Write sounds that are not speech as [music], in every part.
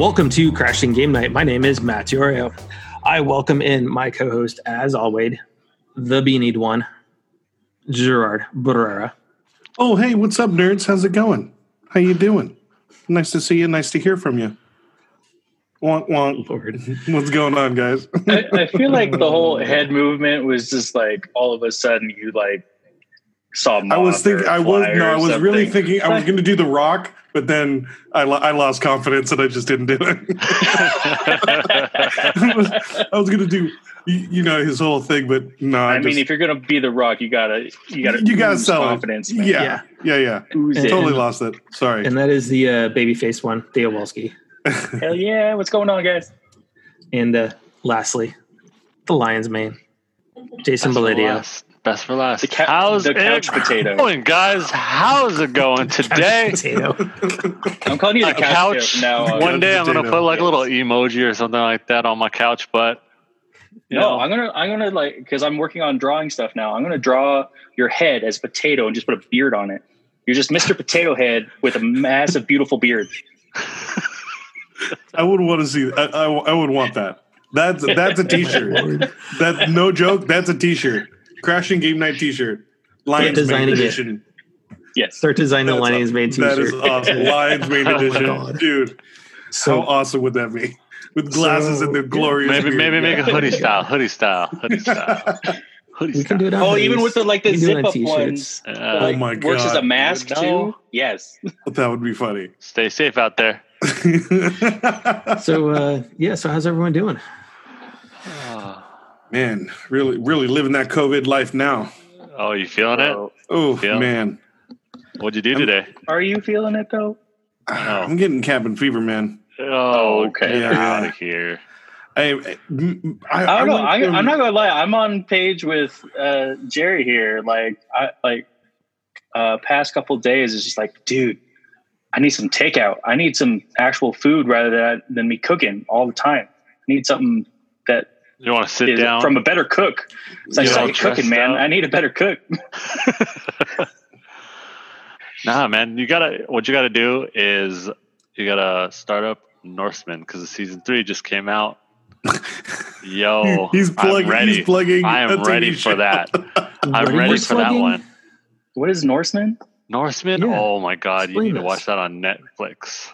Welcome to Crashing Game Night. My name is Matt Diorio. I welcome in my co-host, as always, the beanied one, Gerard Barrera. Oh, hey, what's up, nerds? How's it going? How you doing? Nice to see you. Nice to hear from you. Wonk, wonk. Lord. What's going on, guys? I, I feel like the [laughs] whole head movement was just like all of a sudden you like saw. I was thinking. I was no. I was really thinking I was going to do the rock, but then I, lo- I lost confidence and I just didn't do it. [laughs] I was, was going to do you, you know his whole thing, but no. I, I mean, just, if you're gonna be the rock, you gotta you gotta you gotta sell confidence. it. man. Yeah, yeah, yeah. And- Totally lost it. Sorry. And that is the uh, babyface one, Theo Wolski. [laughs] Hell yeah! What's going on, guys? And uh, lastly, the Lion's Mane, Jason Best for Belidio. last. Best for last. The ca- How's the it potato. going, guys? How's it going today? Potato. [laughs] I'm calling you the A couch, couch. potato from now on. One day I'm gonna put like a little emoji or something like that on my couch, but you no, know, I'm gonna I'm gonna like because I'm working on drawing stuff now. I'm gonna draw your head as potato and just put a beard on it. You're just Mr. Potato Head with a massive, beautiful beard. I would want to see. I, I, I would want that. That's that's a [laughs] T-shirt. That's no joke. That's a T-shirt. Crashing Game Night T-shirt. Lions designing Mane it. Edition. Yes. Start designing the That's Lion's Mane That is t-shirt. awesome. [laughs] Lions Mane Oh Edition, dude. So How awesome would that be? With glasses So, and the glorious. maybe beard. maybe make a hoodie style, hoodie style, hoodie [laughs] style, hoodie we can style. do it on Oh, hoodies. even with the like the We can do it zip up t-shirts. ones. Uh, like, Oh my god! Works as a mask No. too. Yes. that would be funny. Stay safe out there. [laughs] So uh, yeah, so how's everyone doing? Man, really, really living that COVID life now. Oh, you feeling it? Oh Yeah. man, What'd you do today? are you feeling it though? [sighs] I'm getting cabin fever, man. Oh, okay. Get Yeah. out of here. I, I, I don't know. went I, from- I'm not gonna lie. I'm on page with uh, Jerry here. Like, I like uh, past couple days is just like, dude, I need some takeout. I need some actual food rather than than me cooking all the time. I need something that You want to sit down? from a better cook. It's like, You stop cooking, man. out? I need a better cook. [laughs] [laughs] Nah, man, you gotta. What you gotta do is you gotta start up Norseman because the season three just came out. [laughs] Yo, he's plugging. I'm ready. He's plugging. I a am ready show. for that. I'm What are ready you for that one. What is Norseman? Norseman. Yeah. Oh my god, you Explain need to watch that on Netflix.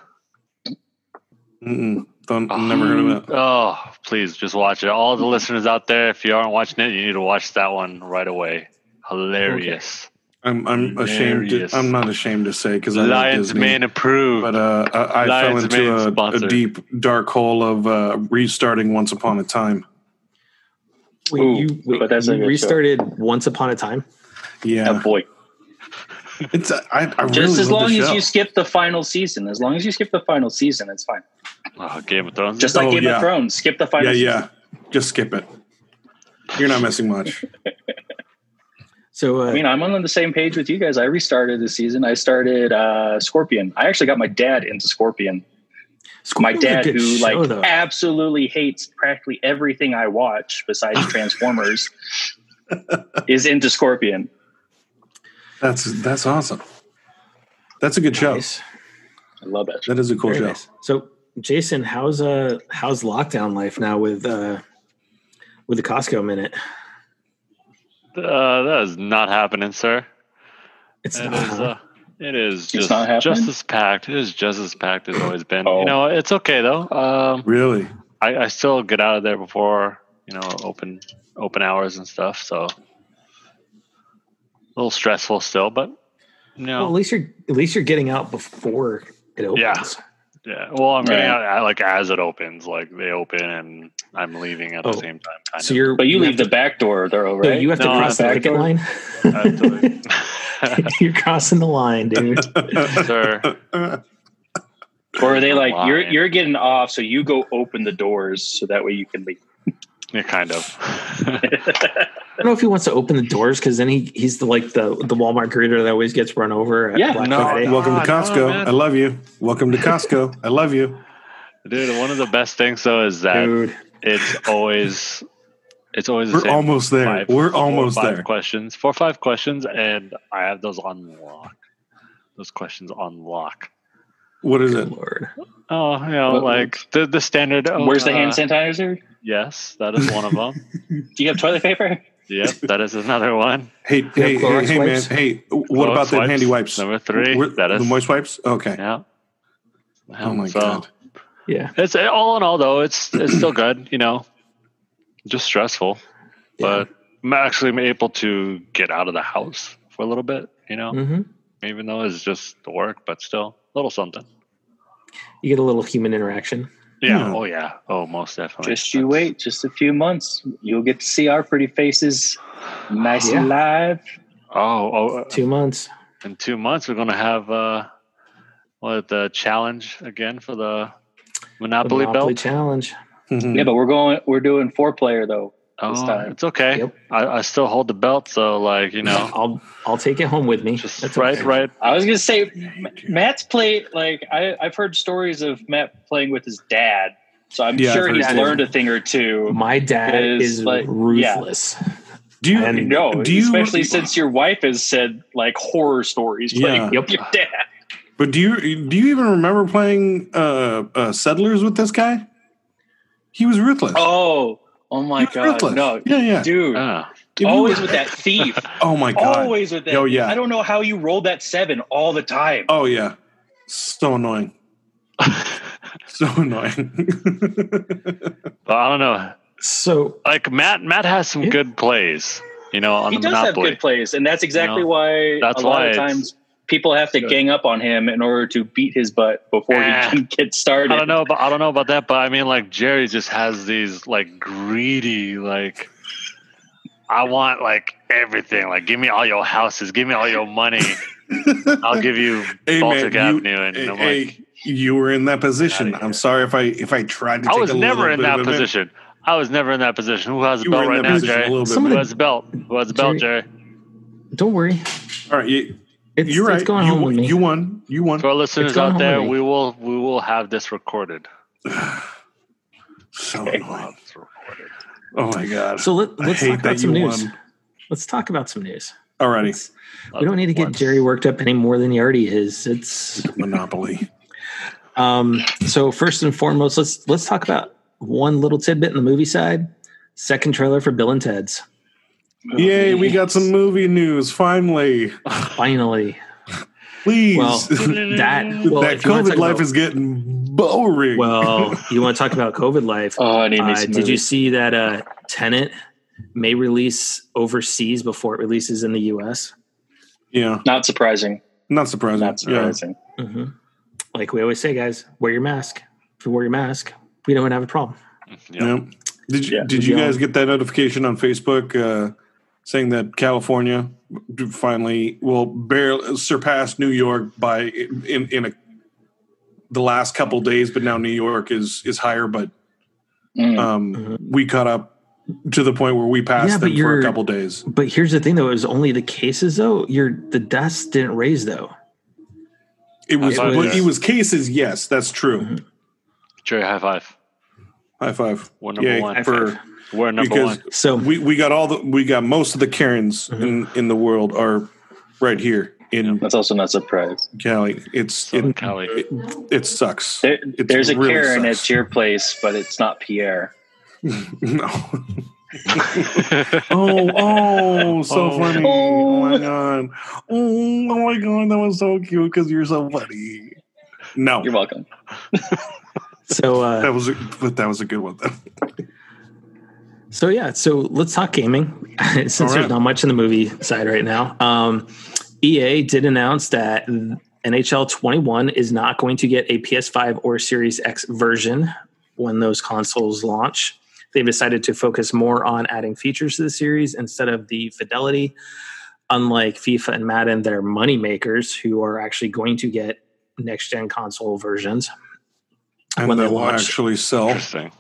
Mm-mm. Don't never heard of that. Oh, please just watch it. All the listeners out there, if you aren't watching it, you need to watch that one right away. Hilarious. I'm I'm ashamed. To, I'm not ashamed to say because I like Lions Disney. man approved. but uh, I, I fell into a, a deep dark hole of uh, restarting Once Upon a Time. Wait, Ooh, you, wait, but that's you good show. restarted Once Upon a Time? Yeah, Oh boy. it's I, I Just really as long as show. you skip the final season. As long as you skip the final season, it's fine. Oh, Game of Thrones. Just like Oh, Game yeah. of Thrones, skip the yeah, season. yeah. Just skip it. You're not missing much. [laughs] So uh, I mean, I'm on the same page with you guys. I restarted this season. I started uh, Scorpion. I actually got my dad into Scorpion. My dad, who show, like though. absolutely hates practically everything I watch besides [laughs] Transformers, is into Scorpion. That's that's awesome. That's a good show. I love that. show. That is a cool Very show. nice. So, Jason, how's uh how's lockdown life now with uh with the Costco minute? Uh, that is not happening, sir. It's it not. Is, uh, it is just just as packed. It is just as packed as always been. Oh. You know, it's okay though. Um, Really? I, I still get out of there before you know open open hours and stuff. So a little stressful still, but you know, well, at least you're at least you're getting out before it opens. Yeah. Yeah. Well, I'm getting Right. out I- like as it opens, like they open and I'm leaving at Oh. the same time. Kind So of. you're But you leave the to, back door though, so right? you have to cross the picket door. line. [laughs] [laughs] You're crossing the line, dude. [laughs] Sir. Or are they like you're Lying. you're getting off, so you go open the doors so that way you can leave. Yeah, kind of. I don't know if he wants to open the doors because then he he's the like the the Walmart greeter that always gets run over. At Yeah. Black No, Friday. Welcome to Costco. man. I love you. Welcome to Costco. I love you. Dude, one of the best things though is that dude. it's always it's always the We're same almost there. five- We're four almost five there. questions four or five questions and i have those on lock those questions on lock What is it? Lord. Oh, you know, What- like the the standard. Oh, Where's the uh, hand sanitizer? Yes, that is one of them. [laughs] Do you have toilet paper? yep, that is another one. Hey, hey, hey, Clorox hey, man. Hey, what Close about the wipes, handy wipes? Number three. Where- that is the moist wipes. Okay. Yeah. Oh my So, god. Yeah. It's all in all though. It's it's still good. You know, just stressful, but I'm actually able to get out of the house for a little bit. You know, hmm even though it's just the work, but still a little something. You get a little human interaction. Yeah. Yeah. Oh yeah. Oh, most definitely. Just you wait, just a few months. You'll get to see our pretty faces nice Yeah. and live. Oh, oh, Two months. in two months we're gonna have uh, what the challenge again for the Monopoly, Monopoly belt. challenge. Mhm. Yeah, but we're going. We're doing four player though. This Oh, time. it's okay. Yep. I, I still hold the belt, so like you know, I'll I'll take it home with me. just That's right, okay. right. I was gonna say, Matt's played like I, I've heard stories of Matt playing with his dad, so I'm Yeah, sure he's learned a thing or two. My dad Is is like- ruthless. Do you And- No, do you especially since your wife has said like horror stories playing Yeah. with your dad. But do you do you even remember playing uh, uh Settlers with this guy? He was ruthless. Oh, oh my god, ruthless. no, Yeah, yeah. dude. Ah. If always with that thief, [laughs] Oh my god. always with that. Oh, yeah. I don't know how you rolled that seven all the time. Oh yeah. So annoying. [laughs] So annoying. [laughs] Well, I don't know. So Like Matt, Matt has some Yeah. good plays. You know, on he the does have good plays, and that's exactly You know, why that's a lot why of times people have to gang up on him in order to beat his butt before Ah. he can get started. I don't know, but I don't know about that. But I mean, like Jerry just has these like greedy, like I want like everything. Like, give me all your houses, give me all your money. [laughs] I'll give you Hey, Baltic man, you- Avenue, and hey, I'm hey, you were in that position. I'm sorry if I if I tried to. I take was a never little in that of it. position. I was never in that position. Who has a belt right now, position a Jerry? little bit. Some of Who has a belt? Who has the belt, Jerry- Jerry? don't worry. All right, you, It's, you're it's right. going you, home with me. you won. You won. For our listeners out there, we will we will have this recorded. [sighs] So We'll annoying. recorded. Oh my god. so let, let's talk about some news. won. Let's talk about some news. Alrighty, Let's- we don't need to get Once. Jerry worked up any more than he already is. It's Monopoly. um so first and foremost, let's let's talk about one little tidbit in the movie side. Second trailer for Bill and Ted's. Yay, we got some movie news finally. Finally. Please. Well, [laughs] [laughs] that well, that if you wanna COVID life about- is getting boring. well, [laughs] you want to talk about COVID life? Oh, I need Uh, some did you see that uh, Tenet may release overseas before it releases in the U.S.? yeah, Not surprising. not surprising. Not surprising. hmm Like we always say, guys, wear your mask. If you wear your mask, we don't have a problem. Yeah. Yeah. yeah. Did you Yeah. did you guys get that notification on Facebook uh, saying that California finally will barely surpass New York by in in a the last couple days, but now New York is is higher, but Mm. um, Mhm. we caught up to the point where we passed Yeah, but them for a you're- couple days. But here's the thing, though: it was only the cases, though. Your the deaths didn't raise, though. It was, It was- it was cases. Yes, that's true. Mhm. Jerry, high five. High five. We're number Yay, one. for We're number because one. So we we got all the we got most of the Karens Mhm. in in the world are right here in That's also not surprise. Cali. It's Southern it, Cali. it, it sucks. There, It there's a Karen sucks. at your place, but it's not Pierre. [laughs] no. [laughs] oh, oh, so Oh. funny. Oh. my god. Oh, oh my god, that was so cute because you're so funny. No. You're welcome. [laughs] so uh, That was a, but that was a good one then. So yeah, so let's talk gaming [laughs] since All right. there's not much in the movie side right now. Um, EA did announce that NHL 21 is not going to get a PS5 or Series X version when those consoles launch. They've decided to focus more on adding features to the series instead of the fidelity. Unlike FIFA and Madden, they're money makers who are actually going to get next gen console versions And when they they will launch. actually sell. Interesting.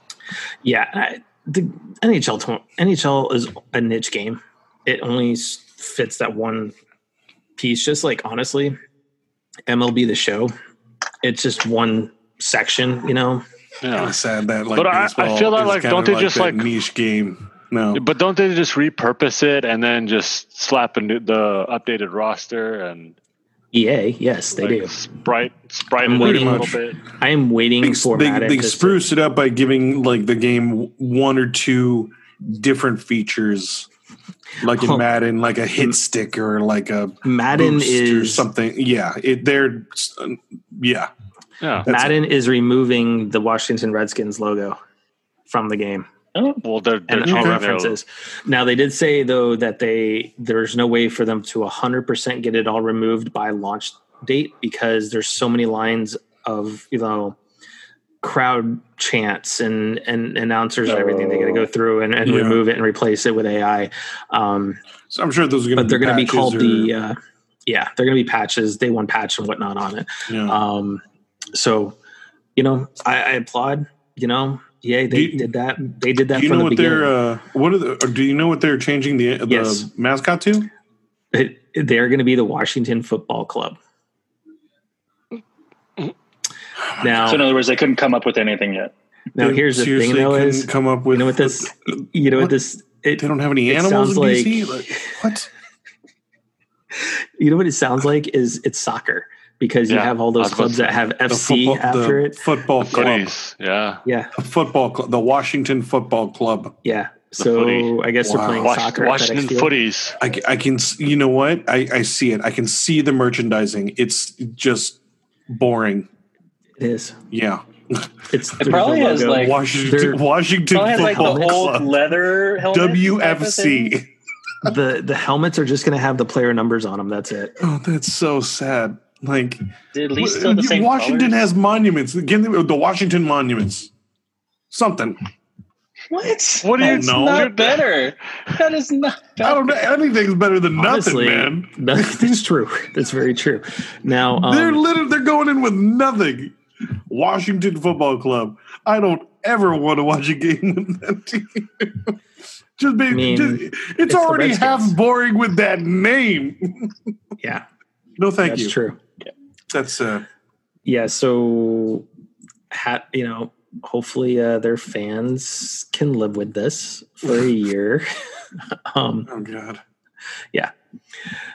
Yeah, I, the NHL NHL is a niche game. It only fits that one piece. Just like honestly, MLB the Show, it's just one section. You know, Kind Yeah. of sad that like But I- I feel that, is like, don't of they just, like- niche game? No. But don't they just repurpose it and then just slap a new, the updated roster and EA, yes, they like do. Sprite, Sprite, I'm it a waiting- little bit. I am waiting They, for they, Madden they to- spruce it up by giving like the game one or two different features, like in Huh. Madden, like a hit stick or like a Madden boost or is something. Yeah, it they're yeah. Yeah. Madden is removing the Washington Redskins logo from the game Oh, Well, they're, they're and all changing their- references. Now they did say though that they there's no way for them to 100% get it all removed by launch date because there's so many lines of you know crowd chants and and announcers and everything they got to go through and, and Yeah. remove it and replace it with AI. Um, So I'm sure those are going to but they're going to be called or, the uh, yeah they're going to be patches day one patch and whatnot on it. yeah. Um, so, you know, I, I applaud. You know, yeah, they you- did that. They did that do you from know the what beginning. they're uh, what are the, do you know what they're changing the the Yes. mascot to? It- they're going to be the Washington Football Club. Now, so in other words, they couldn't come up with anything yet. now They here's the thing, though: is come up with you know what this, you know what what? this, it, They don't have any animals in like- DC. Like, what? [laughs] you know what it sounds like is it's soccer because you Yeah, have all those was clubs that have The FC football, after the it. football club, Footies, yeah. Yeah, the football club, the Washington Football Club. yeah. So footy. I guess they're playing Wash, soccer. Washington footies. I, I can, you know what? I, I see it. I can see the merchandising. It's just boring. It is. Yeah, [laughs] It's It probably has, like- Washington, Washington Probably has like the Football old Club, leather helmet. type of thing. WFC. the the helmets are just going to have the player numbers on them. That's it. Oh, that's so sad. Like Did at least still the same Washington colors? has monuments. Again, them the Washington monuments. Something. What? What do you That's know? not better. That is not. I don't know. Anything's better than Honestly, nothing, man. [laughs] no, that's true. That's very true. Now, [laughs] they're um, literally they're going in with nothing. Washington Football Club. I don't ever want to watch a game with that [laughs] team. just be, I mean, just, it's, it's already half boring with that name. yeah, no, thank that's you. That's true. That's uh, Yeah, so, ha, you know, hopefully uh, their fans can live with this for a [laughs] year. [laughs] um, oh god. Yeah.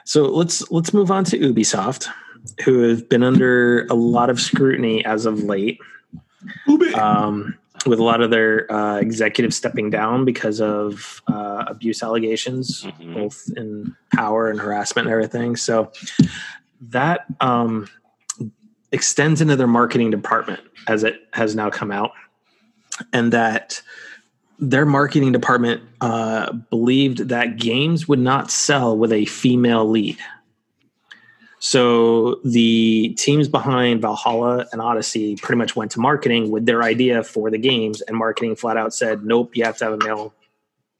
So let's let's move on to Ubisoft, who have been under a lot of scrutiny as of late. Um, with a lot of their uh, executives stepping down because of uh, abuse allegations, Mhm. both in power and harassment and everything. So that um, extends into their marketing department as it has now come out, and that their marketing department uh, believed that games would not sell with a female lead. So the teams behind Valhalla and Odyssey pretty much went to marketing with their idea for the games, and marketing flat out said, "Nope, you have to have a male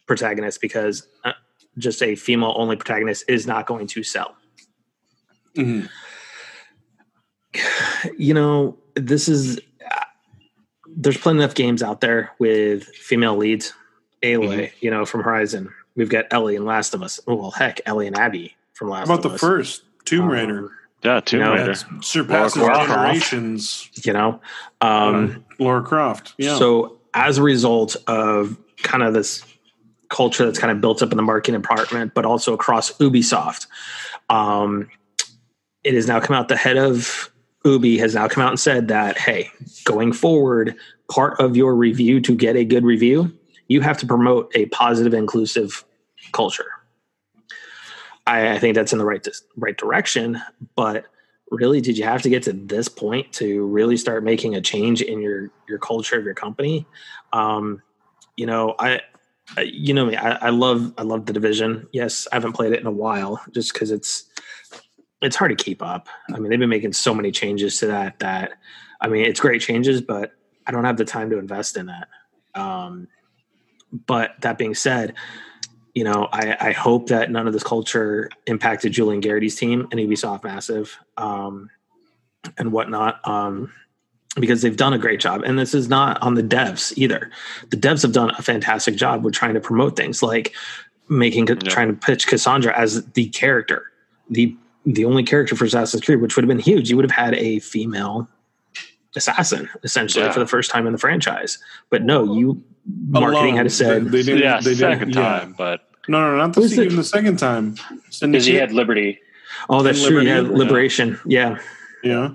protagonist because uh, just a female only protagonist is not going to sell." Mhm. [sighs] You know, this is uh, there's plenty enough games out there with female leads. Aloy, you know, from Horizon. We've got Ellie and Last of Us. Oh, well, heck, Ellie and Abby from Last How about of the Us. first Tomb Um, Raider? Yeah, Tomb You know, Raider. That surpasses Lara Croft. generations. you know, um, Laura Croft. Yeah. So as a result of kind of this culture that's kind of built up in the marketing department, but also across Ubisoft, um, it has now come out. The head of Ubi has now come out and said that hey, going forward, part of your review to get a good review, you have to promote a positive, inclusive culture. I, I think that's in the right right direction, but really did you have to get to this point to really start making a change in your your culture of your company? Um you know i you know me I, I love i love the division. Yes i haven't played it in a while just because it's it's hard to keep up. I mean they've been making so many changes to that that i mean it's great changes but i don't have the time to invest in that. Um but that being said you know, I, I hope that none of this culture impacted Julian Gerighty's team and Ubisoft Massive um, and whatnot, um, because they've done a great job. And this is not on the devs either. The devs have done a fantastic job with trying to promote things like making, trying to pitch Kassandra as the character, the the only character for Assassin's Creed, which would have been huge. You would have had a female assassin essentially Yeah. for the first time in the franchise. But no, you marketing had said They- they didn't- yeah, they didn't- second yeah. time, but No, no, not the, Who's second, the- the second time. Because he had Liberty. Oh, that's In true. Liberty? Yeah, Liberation. Yeah. Yeah.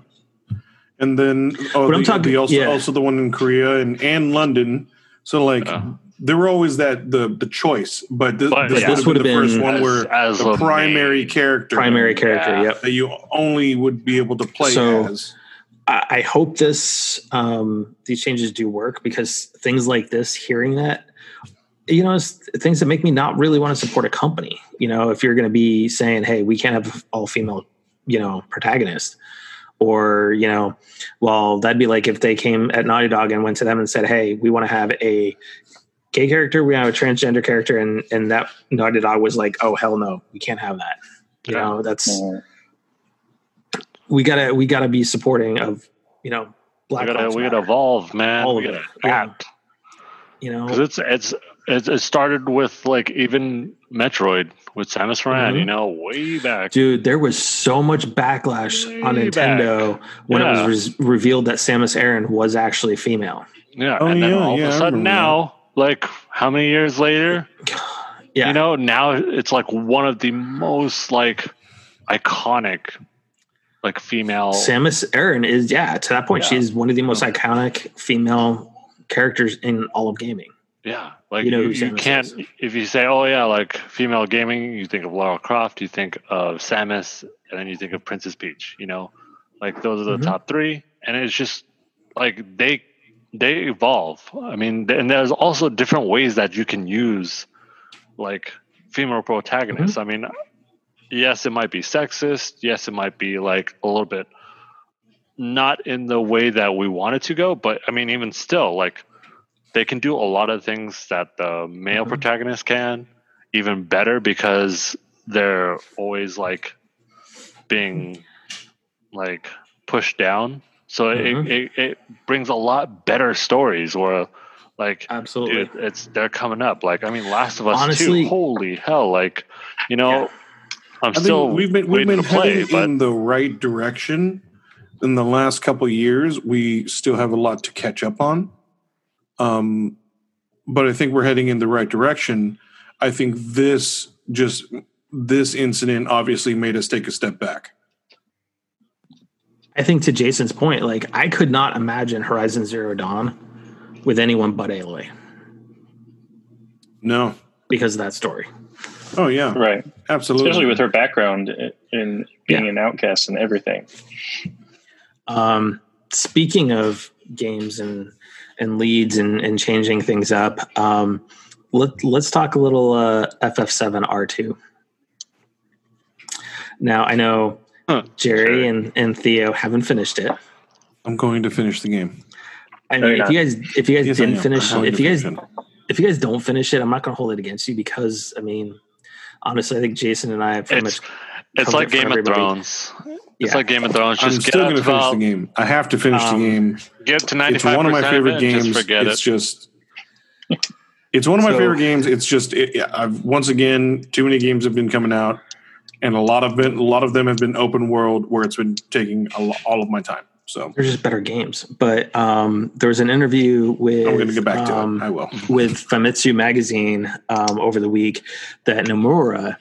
And then oh, But I'm talking- the also yeah. also the one in Korea and and London. So like Yeah. there were always that the the choice, but this, But this yeah. would have been the would've first been one as- where as the primary main- character Primary character. Yeah. Yep. that you only would be able to play So- as. I, I hope this um, these changes do work because things like this, hearing that, you know, it's things that make me not really want to support a company. You know, if you're going to be saying, "Hey, we can't have all female," you know, protagonist, or you know, well, that'd be like if they came at Naughty Dog and went to them and said, "Hey, we want to have a gay character, we have a transgender character," and and that Naughty Dog was like, "Oh hell no, we can't have that." You Yeah. know, that's Yeah. We gotta we gotta be supporting of you know We black gotta, we gotta evolve, man. All we of gotta it. Yeah. adapt. you know because it's it's it, it started with like even Metroid with Samus Aran, Mhm. you know, way back. dude there was so much backlash on Way nintendo when Yeah. it was res- revealed that samus aran was actually female Yeah, Oh, and then yeah, all yeah, of a sudden remember now, like how many years later, yeah you know, now it's like one of the most like iconic like female. samus aran is yeah to that point Yeah. she's one of the most iconic female characters in all of gaming Yeah, like You know you, you can't is. if you say, "Oh yeah, like female gaming," you think of Lara Croft, you think of Samus, and then you think of Princess Peach. You know, like those are the Mhm. top three, and it's just like they they evolve. I mean, and there's also different ways that you can use like female protagonists. I mean, yes, it might be sexist. Yes, it might be like a little bit not in the way that we want it to go, but I mean, even still, like they can do a lot of things that the male Mhm. protagonist can, even better because they're always like being like pushed down. So Mhm. it, it, it brings a lot better stories where like absolutely dude, it's they're coming up. Like I mean Last of Us Honestly- 2, holy hell, like you know Yeah. I'm I still we've been we've waiting been to play, heading but in the right direction. In the last couple of years, we still have a lot to catch up on. Um, but I think we're heading in the right direction. I think this just this incident obviously made us take a step back. i think to jason's point like i could not imagine horizon zero dawn with anyone but aloy No. because of that story Oh yeah, Right. Absolutely. Especially with her background in- in being Yeah. an outcast and everything. Um, speaking of games and and leads and, and changing things up, um, let let's talk a little uh, FF7 R2. Now I know Huh, Jerry sure. and, and Theo haven't finished it. I'm going to finish the game. I mean, you're if you guys if you guys Yes, didn't finish, if you guys finish if you guys don't finish it, I'm not going to hold it against you because I mean, honestly, I think Jason and I have pretty it's much it's like Game of everybody. Thrones. It's like Game of Thrones. I'm Just get still going to finish about, the game. I have to finish Um, the game. get to ninety It's one of my favorite Just games. forget It's it. just. It's one of my So- favorite games. It's just it, I've once again too many games have been coming out, and a lot of been a lot of them have been open world where it's been taking a, all of my time. So they're just better games. But um, there was an interview with I'm going to get back to um, it. I will. [laughs] with Famitsu magazine um, over the week that Nomura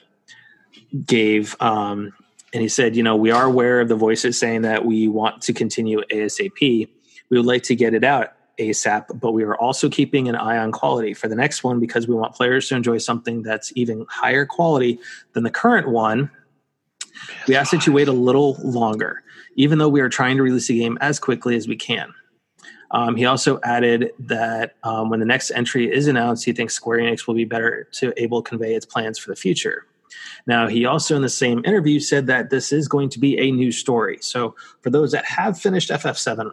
gave, um, and he said, you know, we are aware of the voices saying that we want to continue ASAP. We would like to get it out ASAP, but we are also keeping an eye on quality for the next one because we want players to enjoy something that's even higher quality than the current one. We ask that you wait a little longer, even though we are trying to release the game as quickly as we can. Um, he also added that um, when the next entry is announced, he thinks Square Enix will be better to able to convey its plans for the future. Now, he also in the same interview said that this is going to be a new story. So, for those that have finished FF7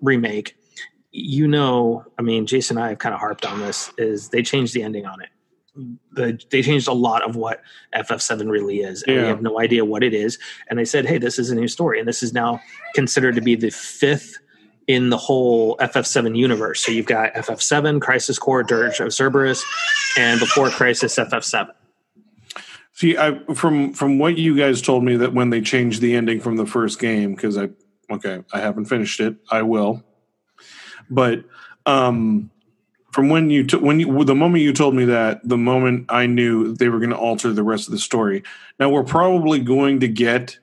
remake, you know, I mean, Jason and I have kind of harped on this. Is they changed the ending on it. The, they changed a lot of what FF7 really is, and we have no idea what it is. And they said, "Hey, this is a new story, and this is now considered to be the fifth in the whole FF7 universe. So you've got FF7, Crisis Core, Dirge of Cerberus, and before Crisis, FF7. See, I from from what you guys told me that when they changed the ending from the first game, because I okay, I haven't finished it. I will, but um, from when you took when you the moment you told me that the moment I knew they were going to alter the rest of the story. Now we're probably going to get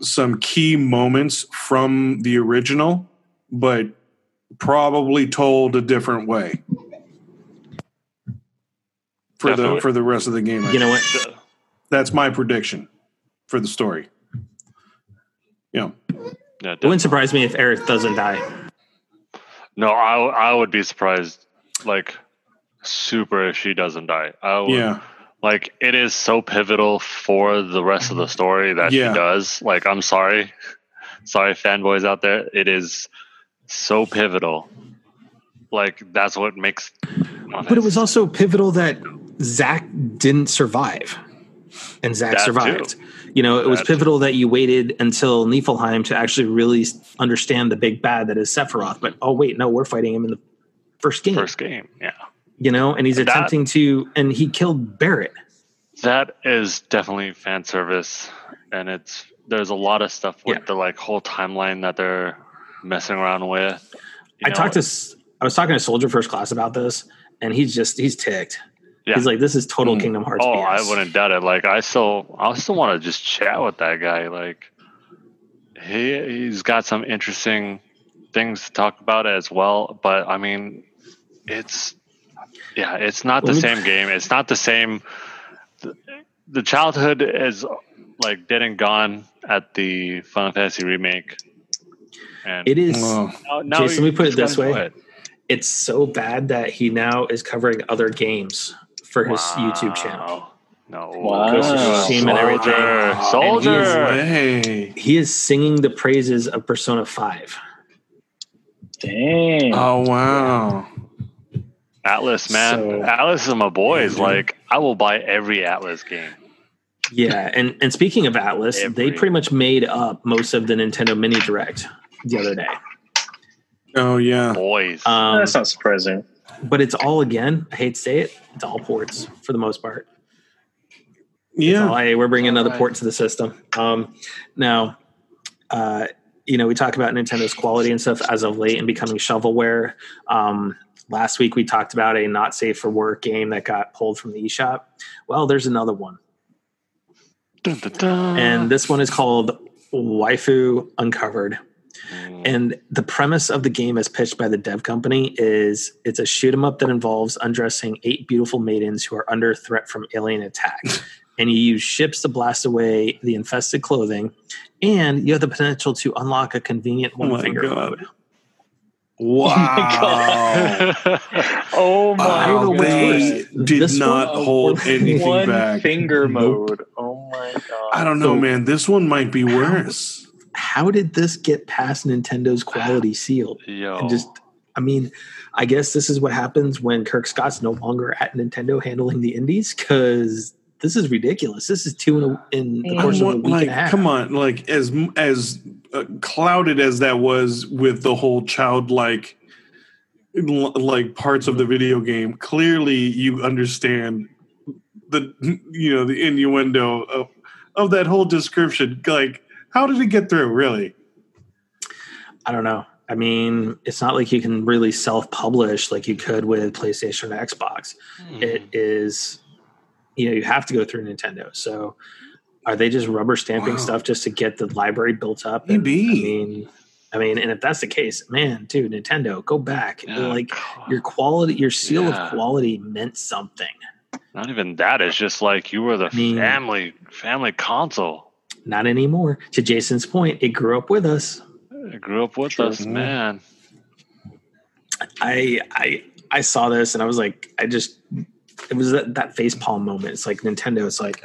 some key moments from the original, but probably told a different way for Definitely. the for the rest of the game. I You know what? That's my prediction for the story. Yeah. Yeah, It wouldn't surprise me if Aerith doesn't die. No, I I would be surprised, like super, if she doesn't die. I would, Yeah. like it is so pivotal for the rest of the story that Yeah. she does. Like, I'm sorry, sorry, fanboys out there. It is so pivotal. Like that's what makes. But it was also pivotal that Zack didn't survive, and Zack That survived. You know, it was That too. pivotal that you waited until Nibelheim to actually really understand the big bad that is Sephiroth. But oh wait, no, we're fighting him in the first game. first game. Yeah, You know, and he's attempting to, and he killed Barrett. that is definitely fan service, and it's there's a lot of stuff with Yeah. the like whole timeline that they're messing around with. You I know, talked to, I was talking to Soldier First Class about this, and he's just he's ticked. Yeah. He's like, this is total Mm. Kingdom Hearts. Oh, BS. I wouldn't doubt it. Like I still, I still want to just chat with that guy. Like he he's got some interesting things to talk about as well. But I mean, it's yeah, it's not the same game. It's not the same. The, the childhood is like dead and gone at the Final Fantasy remake. And It is. Oh, now, now Jason, let me put it this way. it. It's so bad that he now is covering other games for his YouTube channel. Wow. No. Wow. Ghost of Tsushima and everything. Soldier. And Soldier. way. He is singing the praises of Persona Five. Dang. Oh wow. Atlus, man. So- Atlus is my boys. Yeah, dude. like, I will buy every Atlus game. Yeah, and and speaking of Atlus, they pretty much made up most of the Nintendo Mini Direct the other day. Oh yeah. Boys. Um, That's not surprising. but it's all again. I hate to say it. It's all ports for the most part. Yeah. Oh, hey, we're bringing another Alright. port to the system. Um, now, uh, you know, we talk about Nintendo's quality and stuff as of late and becoming shovelware. Um, last week we talked about a not safe for work game that got pulled from the eShop. Well, there's another one, Dun, dun, dun. and this one is called Waifu Uncovered. Mm. And the premise of the game, as pitched by the dev company, is it's a shoot 'em up that involves undressing eight beautiful maidens who are under threat from alien attack. [laughs] and you use ships to blast away the infested clothing, and you have the potential to unlock a convenient Oh one finger God. mode. Wow. [laughs] Oh my I don't they did This not one- hold anything One back. finger Nope. mode. Oh my god. I don't know, So- man. This one might be worse. How did this get past Nintendo's quality seal? Yo. And just, I mean, I guess this is what happens when Kirk Scott's no longer at Nintendo handling the indies because this is ridiculous. This is two in, a, in the course of a week like, and a half. come on, like as as uh, clouded as that was with the whole childlike l- like parts of the video game. Clearly, you understand the you know the innuendo of of that whole description. Like, how did it get through? Really? I don't know. I mean, it's not like you can really self-publish like you could with PlayStation or Xbox. Mm. It is, you know, you have to go through Nintendo. So, are they just rubber stamping Wow. stuff just to get the library built up? And, Maybe. I mean, I mean, and if that's the case, man, dude, Nintendo, go back. Yeah, Like your quality, your seal Yeah. of quality meant something. Not even that. It's just like you were the I mean- family family console. Not anymore. To Jason's point, it grew up with us. It grew up with True. us, mm-hmm. man. I I I saw this and I was like, I just it was that, that face palm moment. It's like Nintendo. It's like,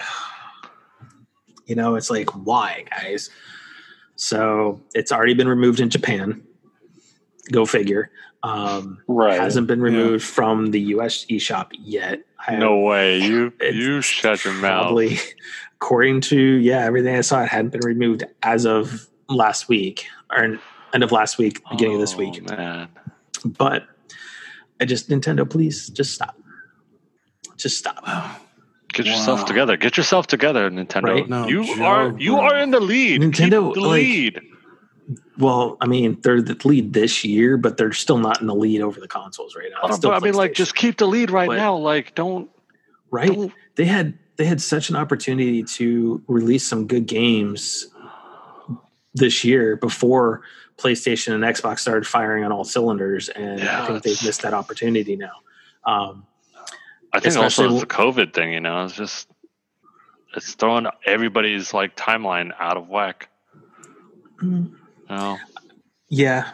you know, it's like why, guys? So it's already been removed in Japan. Go figure. Um, Right. hasn't been removed from the US eShop yet. I No way. You [laughs] you shut your mouth. probably, according to yeah, everything I saw, it hadn't been removed as of last week or end of last week, beginning of this Oh, week. man. But I just Nintendo, please just stop. Just stop. [sighs] Get Wow. yourself together. Get yourself together, Nintendo. Right? No you joke, are you bro. are in the lead. Nintendo, Keep the like- lead. Well, I mean, they're the lead this year, but they're still not in the lead over the consoles right now. Oh, still but I mean, like, just keep the lead right But- now. Like, don't. right. don't They had they had such an opportunity to release some good games this year before PlayStation and Xbox started firing on all cylinders, and Yeah, I think they've missed that opportunity now. Um, I think also Especially- it's the COVID thing. You know, it's just it's throwing everybody's like timeline out of whack. Mm. You know? Yeah,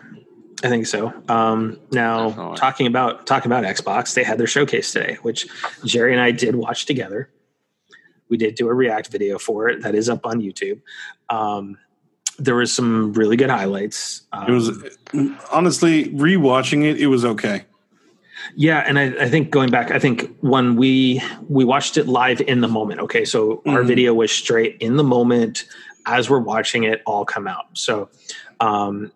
I think so. Um, now Definitely. talking about talking about Xbox, they had their showcase today, which Jerry and I did watch together. We did do a react video for it that is up on YouTube. Um, there was some really good highlights. Um, It was honestly rewatching it. It was okay. Yeah, and I, I think going back, I think when we we watched it live in the moment. Okay, so our Mhm. video was straight in the moment as we're watching it all come out. So um,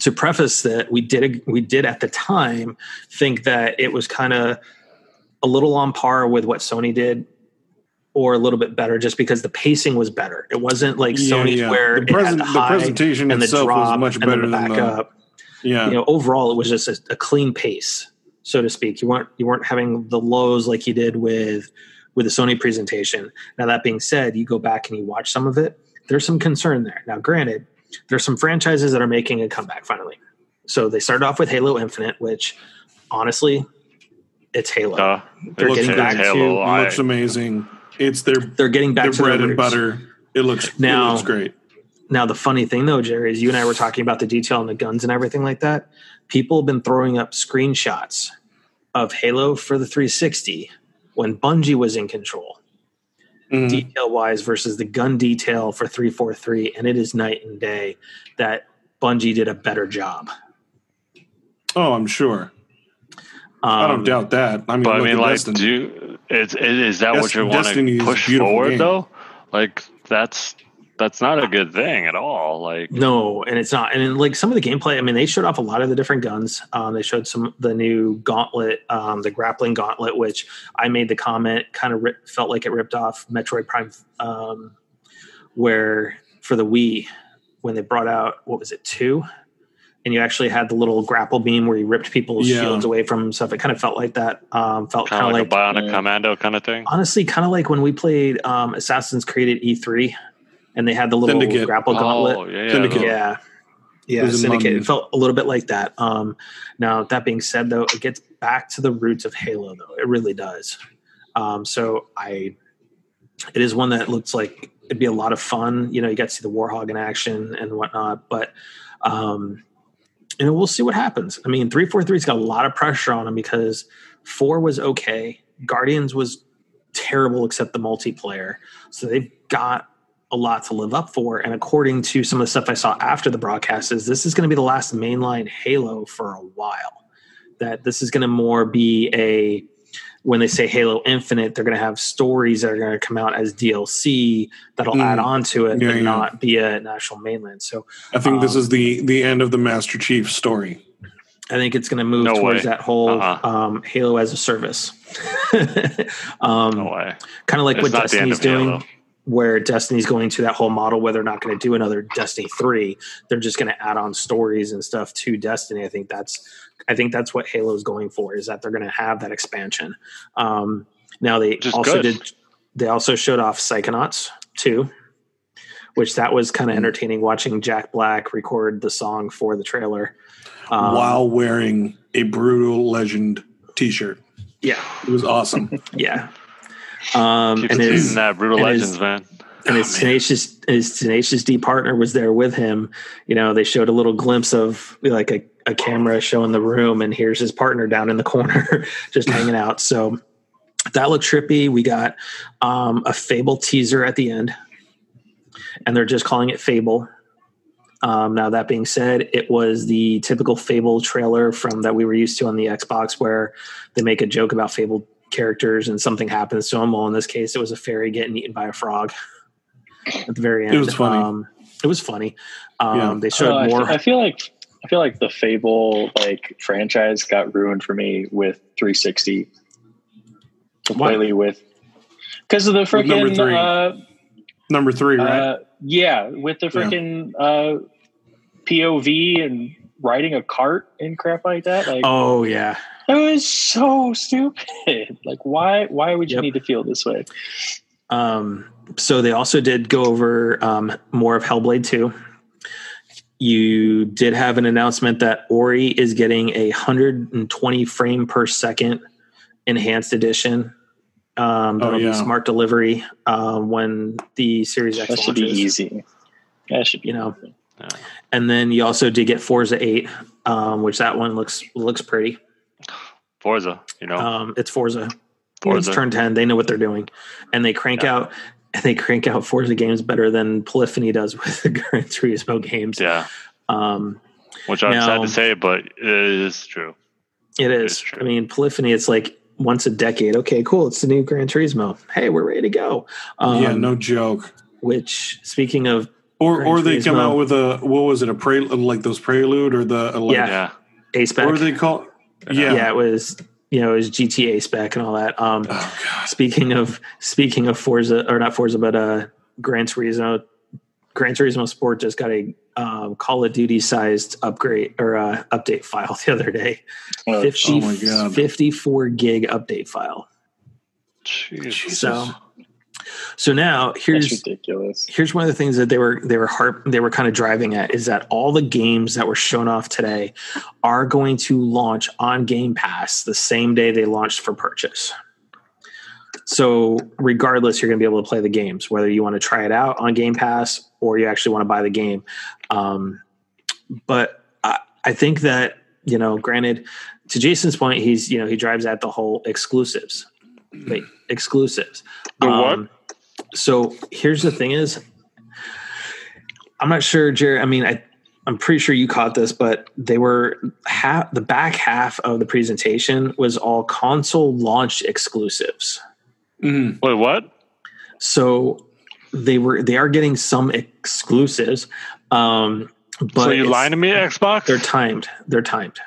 to preface that, we did we did at the time think that it was kind of a little on par with what Sony did. Or a little bit better, just because the pacing was better. It wasn't like Yeah, Sony's yeah. where the, present, the the presentation and the itself drop was much and better the than the. Yeah, you know overall it was just a, a clean pace so to speak you weren't you weren't having the lows like you did with with the sony presentation now that being said you go back and you watch some of it there's some concern there now granted there's some franchises that are making a comeback finally so they started off with halo infinite which honestly it's halo Duh. They're It's- getting it's back to- Halo. it looks amazing. It's their they're getting back their to bread their and roots. butter. It looks Now- it looks great. Now, the funny thing though, Jerry, is you and I were talking about the detail on the guns and everything like that. People have been throwing up screenshots of Halo for the 360 when Bungie was in control, Mhm. detail wise, versus the gun detail for 343. And it is night and day that Bungie did a better job. Oh, I'm sure. I Um, don't doubt that. I mean, But I mean, like, Destiny. do you, is is that Des- what you want Destiny to push forward game. though? Like that's that's not a good thing at all. Like No, and it's not. And in, like some of the gameplay, I mean, they showed off a lot of the different guns. Um, they showed some the new gauntlet, um, the grappling gauntlet, which I made the comment kind of rip, felt like it ripped off Metroid Prime, um, where for the Wii when they brought out what was it two, and you actually had the little grapple beam where you ripped people's Yeah. shields away from stuff. It kind of felt like that. Um, felt kind kind of of like, like a bionic Yeah. commando kind of thing. honestly kind of like when we played um, Assassin's Creed at E3, and they had the little Syndicate. grapple gauntlet. Oh, yeah, yeah. Syndicate. Yeah. Yeah, It Syndicate. London. It felt a little bit like that. Um, now, that being said, though, it gets back to the roots of Halo, though. It really does. Um, so I, it is one that looks like it'd be a lot of fun. You know, you get to see the Warthog in action and whatnot, but, um, you know, we'll see what happens. I mean, 343's got a lot of pressure on him because four was okay. Guardians was terrible except the multiplayer. So they've got a lot to live up for. And according to some of the stuff I saw after the broadcast, is this is going to be the last mainline Halo for a while. That this is going to more be a when they say Halo Infinite, they're going to have stories that are going to come out as DLC that'll Mm. add on to it, Yeah, but yeah. not be a national mainland. So I think this um, is the the end of the Master Chief story. I think it's going to move No towards way. that whole Uh-uh. um, Halo as a service, [laughs] um, No way. kind of like It's what not the Destiny's doing. Halo. Where Destiny's going to that whole model where they're not going to do another Destiny 3 they're just going to add on stories and stuff to Destiny I think that's I think that's what Halo's going for is that they're going to have that expansion um now they Which is also good. did they also showed off Psychonauts 2 which that was kind of entertaining watching Jack Black record the song for the trailer um, while wearing a brutal legend T-shirt. yeah It was awesome. [laughs] yeah um Keep and teasing his, [clears throat] that brutal and his- man. and his Oh, man. tenacious his tenacious D partner was there with him. You know, they showed a little glimpse of like a, a camera showing the room, and here's his partner down in the corner [laughs] just hanging out. So that looked trippy. We got um, a Fable teaser at the end, and they're just calling it Fable. Um, now that being said, it was the typical Fable trailer from that we were used to on the Xbox, where they make a joke about Fable characters and something happens to them. Well, in this case, it was a fairy getting eaten by a frog at the very end. It was funny. Um, it was funny. Um, Yeah. They showed Uh, I more. I feel like I feel like the Fable like franchise got ruined for me with 360 completely with because of the With number three, uh, Number three, right? uh, yeah with the Yeah. freaking uh, POV and riding a cart and crap like that. Like Oh yeah. It was so stupid. [laughs] Like why why would you Yep. need to feel this way? Um, so they also did go over um, more of Hellblade 2. You did have an announcement that Ori is getting a 120 frame per second enhanced edition. Um, that'll yeah. be smart delivery um, when the Series X That should be easy. That should be You know, Yeah. and then you also did get Forza 8, um, which that one looks looks pretty. Forza, you know, Um, it's Forza. Forza. It's turn 10. They know what they're doing. And they crank Yeah. out and they crank out Forza games better than Polyphony does [laughs] with the Gran Turismo games. yeah, Um, which I'm sad to say, but it is true. it It's true. I mean, Polyphony, it's like once a decade. Okay, cool. It's the new Gran Turismo. Hey, we're ready to go. Um, yeah, no joke. Which, speaking of, Or Gran or they come out with a what was it a pre like those prelude or the like, Yeah. Yeah, A spec, what were they called? Yeah. Yeah. it was, you know, it was GTA spec and all that. Um, Oh. Speaking of speaking of Forza or not Forza, but uh, Gran Turismo, Gran Turismo Sport just got a um, Call of Duty sized upgrade or uh, update file [laughs] the other day. Oh, 50, oh my God. 54 gig update file. Jesus. So so now that's here's ridiculous. here's one of the things that they were they were harp they were kind of driving at is that all the games that were shown off today are going to launch on Game Pass the same day they launched for purchase. So regardless, you're going to be able to play the games, whether you want to try it out on Game Pass or you actually want to buy the game. Um, but I, I think that you know, granted, to Jason's point, he's you know he drives at the whole exclusives. Wait, exclusives. The what? So here's the thing: is I'm not sure, Jerry. I mean, I I'm pretty sure you caught this, but they were half the back half of the presentation was all console launch exclusives. Mhm. Wait, what? So they were they are getting some exclusives, um, but so you lying to me, Xbox? They're timed. They're timed.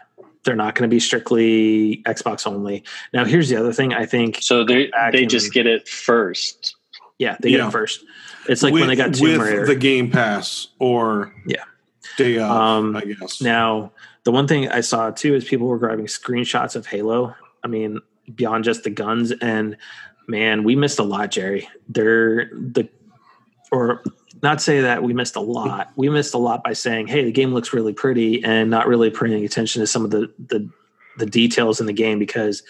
They're not going to be strictly Xbox only. Now, here's the other thing. I think, So they they just get it first. Yeah, they get Yeah. it first. It's like when they got Tomb Raider. the Game Pass or Yeah. day Um, I guess. Now, the one thing I saw too is people were grabbing screenshots of Halo. I mean, beyond just the guns, and man, we missed a lot, Jerry. They're the or not say that we missed a lot. We missed a lot by saying, "Hey, the game looks really pretty," and not really paying attention to some of the the the details in the game because,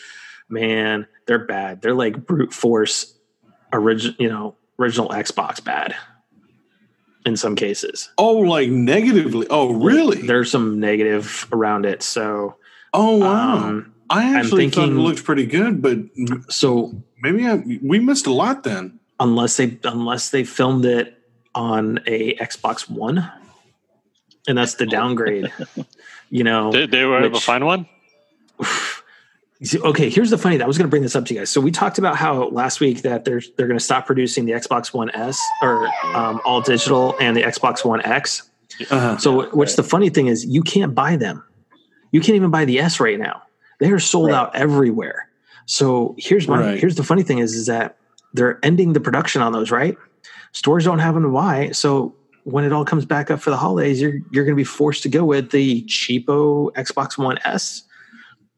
man, they're bad. They're like brute force original, you know, original Xbox bad in some cases. oh, like negatively. Oh, really? There's some negative around it. So, oh, wow. um, I actually thought it thinking- looked pretty good, but so maybe I, we missed a lot then. unless they unless they filmed it on a Xbox One, and that's the downgrade. [laughs] you know, They, they were able to find one? [sighs] [laughs] okay. Here's the funny. Thing. I was going to bring this up to you guys. So we talked about how last week that they're they're going to stop producing the Xbox One S or um, all digital and the Xbox One X. Uh-huh. So, which the funny thing is, you can't buy them. You can't even buy the S right now. They are sold Right. out everywhere. So here's my Right. here's the funny thing is is that they're ending the production on those. Right, stores don't have them to buy. So when it all comes back up for the holidays, you're you're going to be forced to go with the cheapo Xbox One S,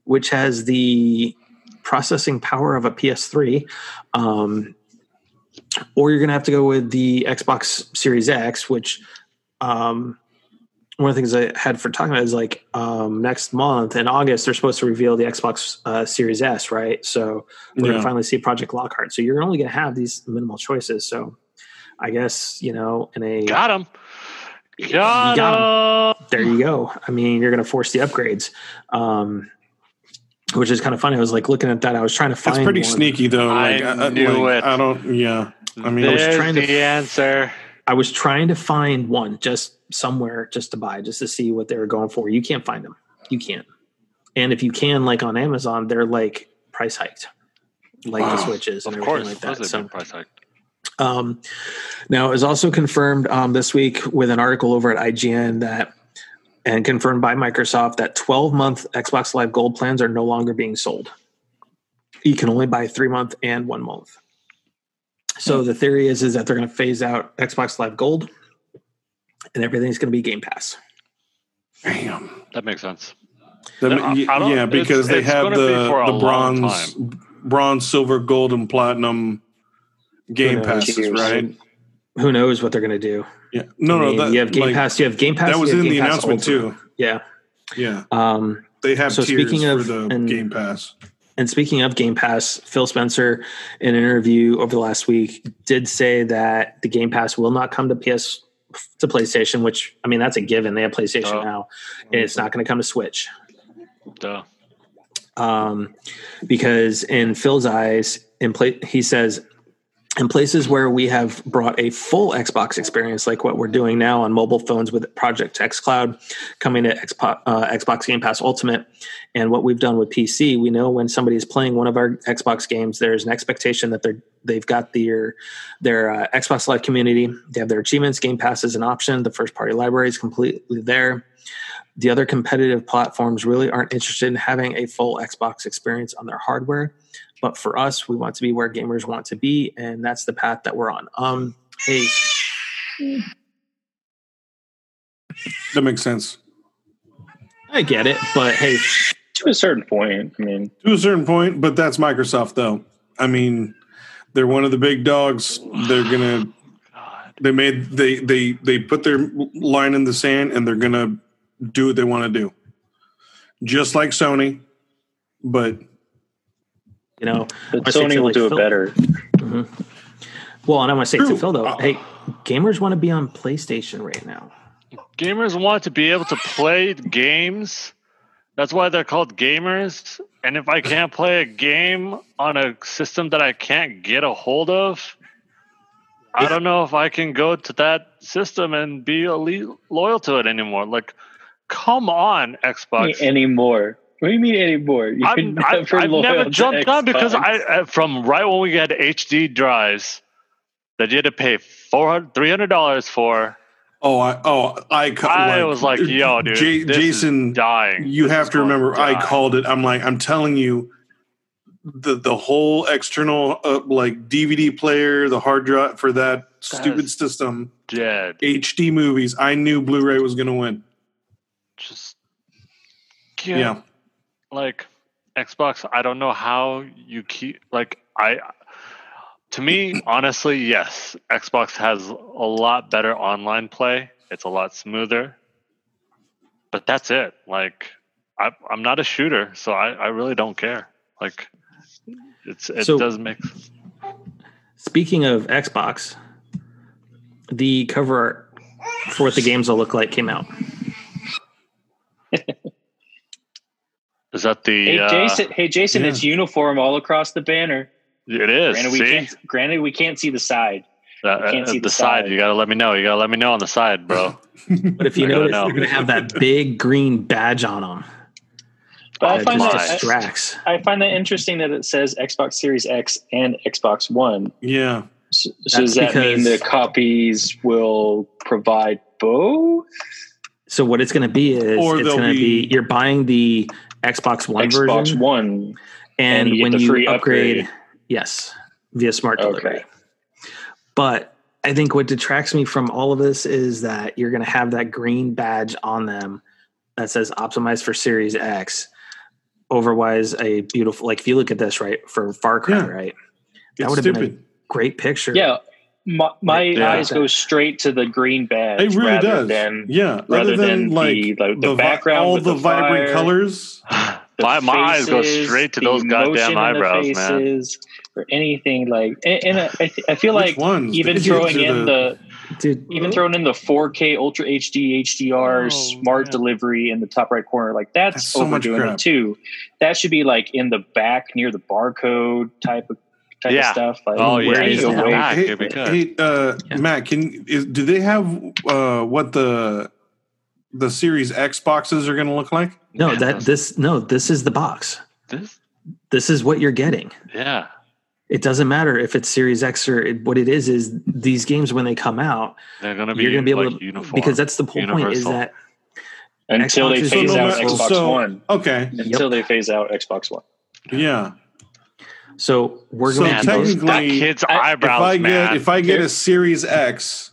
which has the processing power of a PS3. Um, or you're going to have to go with the Xbox Series X, which um, one of the things I had for talking about is like um, next month in August they're supposed to reveal the Xbox uh, Series S, right? So we're Yeah. gonna finally see Project Lockhart. So you're only gonna have these minimal choices. So I guess you know in a Got him. Got, got him. there you go. I mean you're gonna force the upgrades, um, which is kind of funny. I was like looking at that. I was trying to find That's pretty one. sneaky, though. I Like, knew like, it. I don't. Yeah. I mean, was There's trying to- the answer. I was trying to find one just somewhere just to buy, just to see what they were going for. You can't find them. You can't. And if you can, like on Amazon, they're like price hiked, like the switches and Of everything course. like Of course that. they've So, been price hiked. um, now it was also confirmed um, this week with an article over at IGN that, and confirmed by Microsoft that 12 month Xbox Live Gold plans are no longer being sold. You can only buy three month and one month. So the theory is is that they're going to phase out Xbox Live Gold, and everything's going to be Game Pass. Damn. That makes sense. That No, ma- I- y- I don't- yeah, it's- because they it's have gonna be the the bronze, bronze, silver, gold, and platinum game passes, Cheers. right? Who knows what they're going to do? Yeah. No, I no, that, you have Game like, Pass. You have Game Pass. that was in Game the Pass announcement Ultimate. too. Yeah. Yeah, Um, they have So tiers speaking for of- the and- Game Pass. And speaking of Game Pass, Phil Spencer, in an interview over the last week, did say that the Game Pass will not come to PS to PlayStation. Which I mean, that's a given. They have PlayStation Oh. now, and it's not going to come to Switch. Duh. Um, because in Phil's eyes, in play, he says, in places where we have brought a full Xbox experience, like what we're doing now on mobile phones with Project xCloud, coming to Xbox, uh, Xbox Game Pass Ultimate, and what we've done with PC, we know when somebody is playing one of our Xbox games, there's an expectation that they're they've got their their uh, Xbox Live community, they have their achievements, Game Pass is an option, the first party library is completely there. The other competitive platforms really aren't interested in having a full Xbox experience on their hardware. But for us, we want to be where gamers want to be, and that's the path that we're on. Um, hey, That makes sense I get it, but hey, to a certain point. I mean, to a certain point, but that's Microsoft, though. I mean, they're one of the big dogs. They're gonna. God. They made they they they put their line in the sand, and they're gonna do what they want to do. Just like Sony, but you know, but I say Sony to, will like, do it Phil- better. well, and I want to say to Phil though, Uh, hey, gamers want to be on PlayStation right now. Gamers want to be able to play games. That's why they're called gamers. And if I can't play a game on a system that I can't get a hold of, I don't know if I can go to that system and be elite, loyal to it anymore. Like, come on, Xbox. Anymore. What do you mean anymore? You're I'm, I've, [laughs] I've loyal never to jumped on because I uh, from right when we had HD drives that you had to pay 400 $300 for. oh, I oh I ca- I was like, yo, dude, Ja- this Jason, is dying. you This have to remember die. i called it i'm like i'm telling you the the whole external uh, like dvd player the hard drive for that stupid system dead. hd movies i knew blu-ray was going to win Just yeah. Like Xbox. I don't know how you keep like I. To me, [clears throat] honestly, yes, Xbox has a lot better online play. It's a lot smoother, but that's it. Like I, I'm not a shooter, so I, I really don't care. Like it's it So- does make Speaking of Xbox, the cover art for what the games will look like came out. Is that the Hey uh, Jason, hey Jason, yeah. it's uniform all across the banner. It is. Granted, we see? can't. Granted, we can't see the side. Uh, can't uh, see the the side. side. You gotta let me know. You gotta let me know on the side, bro. [laughs] But if you notice, know. they're going to have that big green badge on them. But I find that I, distracts. I find that interesting that it says Xbox Series X and Xbox One. yeah So, so does That's that mean the copies will provide both? So what it's going to be is Or it's going to be, be- you're buying the Xbox One Xbox version, One. and, and you when you free upgrade, upgrade. yes, via smart delivery. Okay. But I think what detracts me from all of this is that you're going to have that green badge on them that says optimized for Series X. Otherwise, a beautiful like if you look at this right for Far Cry, Yeah. right? That would have been a great picture. Yeah, my, my Yeah. eyes go straight to the green badge. it really rather does Than, yeah rather other than, than like the- the- the background all with the, the vibrant fire. colors [sighs] the My- my eyes go straight to those goddamn emotion in the eyebrows, man. faces, Or anything like, and, and I, th- I feel Which like ones? even The throwing in the- the dude. even throwing in the 4K Ultra HD HDR Oh, smart yeah. delivery in the top right corner, like that's, That's so overdoing crap. it too. That should be like in the back near the barcode type of type Yeah. of stuff. Like, Oh, yeah, take it back. hey, it'd be good. hey, uh, Yeah. Matt, can is, do they have uh, what the the Series X boxes are going to look like? No, Yeah, that this no, this is the box. This, This is what you're getting. yeah. It doesn't matter if it's Series X or it, what it is. Is these games when they come out, They're gonna be you're going to be able like to uniform. because that's the whole point. Is that until they Xbox is phase so out no- Xbox so- One. Okay, Until they phase out Xbox One. yeah. So we're So going Man, to those, technically, that kid's if eyebrows, if I man. get if I get a Series X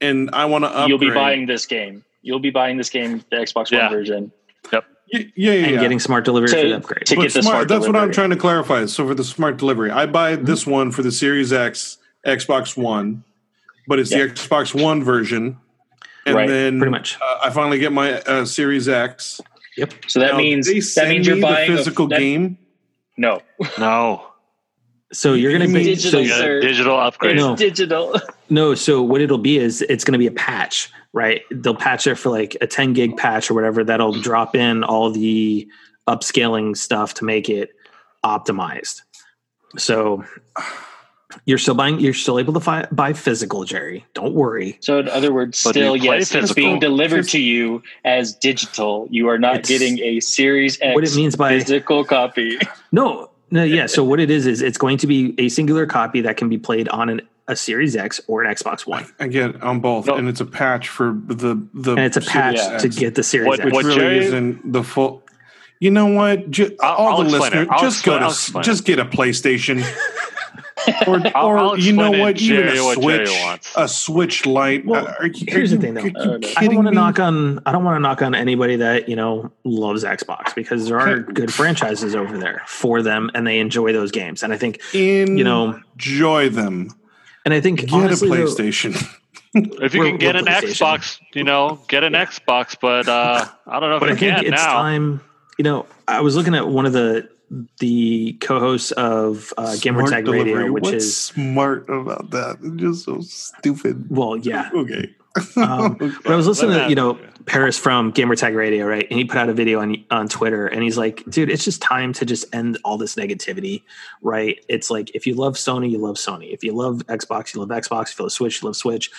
and I want to upgrade, You'll be buying this game. You'll be buying this game, the Xbox Yeah. One version. Yeah, yeah, yeah. and yeah. getting smart delivery for To- the upgrade. to But get the smart, smart that's what I'm trying to clarify. So for the smart delivery, I buy Mm-hmm. this one for the Series X, Xbox One, but it's Yeah. the Xbox One version. And Right, then pretty much. uh, I finally get my uh, Series X. Yep. So that Now, means they that means you're me buying the a- physical that- game. No, No. So you're gonna be so Digital, You got sir. digital upgrade. No. digital. no. So what it'll be is it's gonna be a patch, right? They'll patch it for like a 10 gig patch or whatever. That'll drop in all the upscaling stuff to make it optimized. So you're still buying. You're still able to fi- buy physical, Jerry. Don't worry. So in other words, But still you play yes, it's being delivered to you as digital. You are not It's- getting a Series X What it means by physical copy. [laughs] No, no, yeah. So what it is is it's going to be a singular copy that can be played on an, a Series X or an Xbox One, Again, on both, No. and it's a patch for the the. and it's a patch Series to X, get the Series What- X. which what really Jerry- isn't the full. You know what? Ju- I'll- all I'll the listeners, just go I'll to just get a PlayStation. [laughs] [laughs] or, I'll- I'll you know explain it, what? Even Jerry, a what Switch, wants. a Switch Lite. Well, Uh, are you- here's are the thing, though. are you I don't know. I don't kidding want to knock on I don't want to knock on anybody that you know loves Xbox because there are good franchises over there for them and they enjoy those games and I think In you know enjoy them. and I think Get honestly, a though- PlayStation. If you We're- can get an Xbox, you know, get an Xbox. But uh, I don't know if but you I think can it's now. time. You know, I was looking at one of the the co-hosts of uh, Smart Gamertag delivery. Radio, which What's is smart about that? It's just so stupid. well, yeah. [laughs] Okay. Um, but [laughs] I was listening to you know. Paris from Gamertag Radio, right? And he put out a video on on Twitter, and he's like, "Dude, it's just time to just end all this negativity, right? It's like if you love Sony, you love Sony. If you love Xbox, you love Xbox. If you love Switch, you love Switch.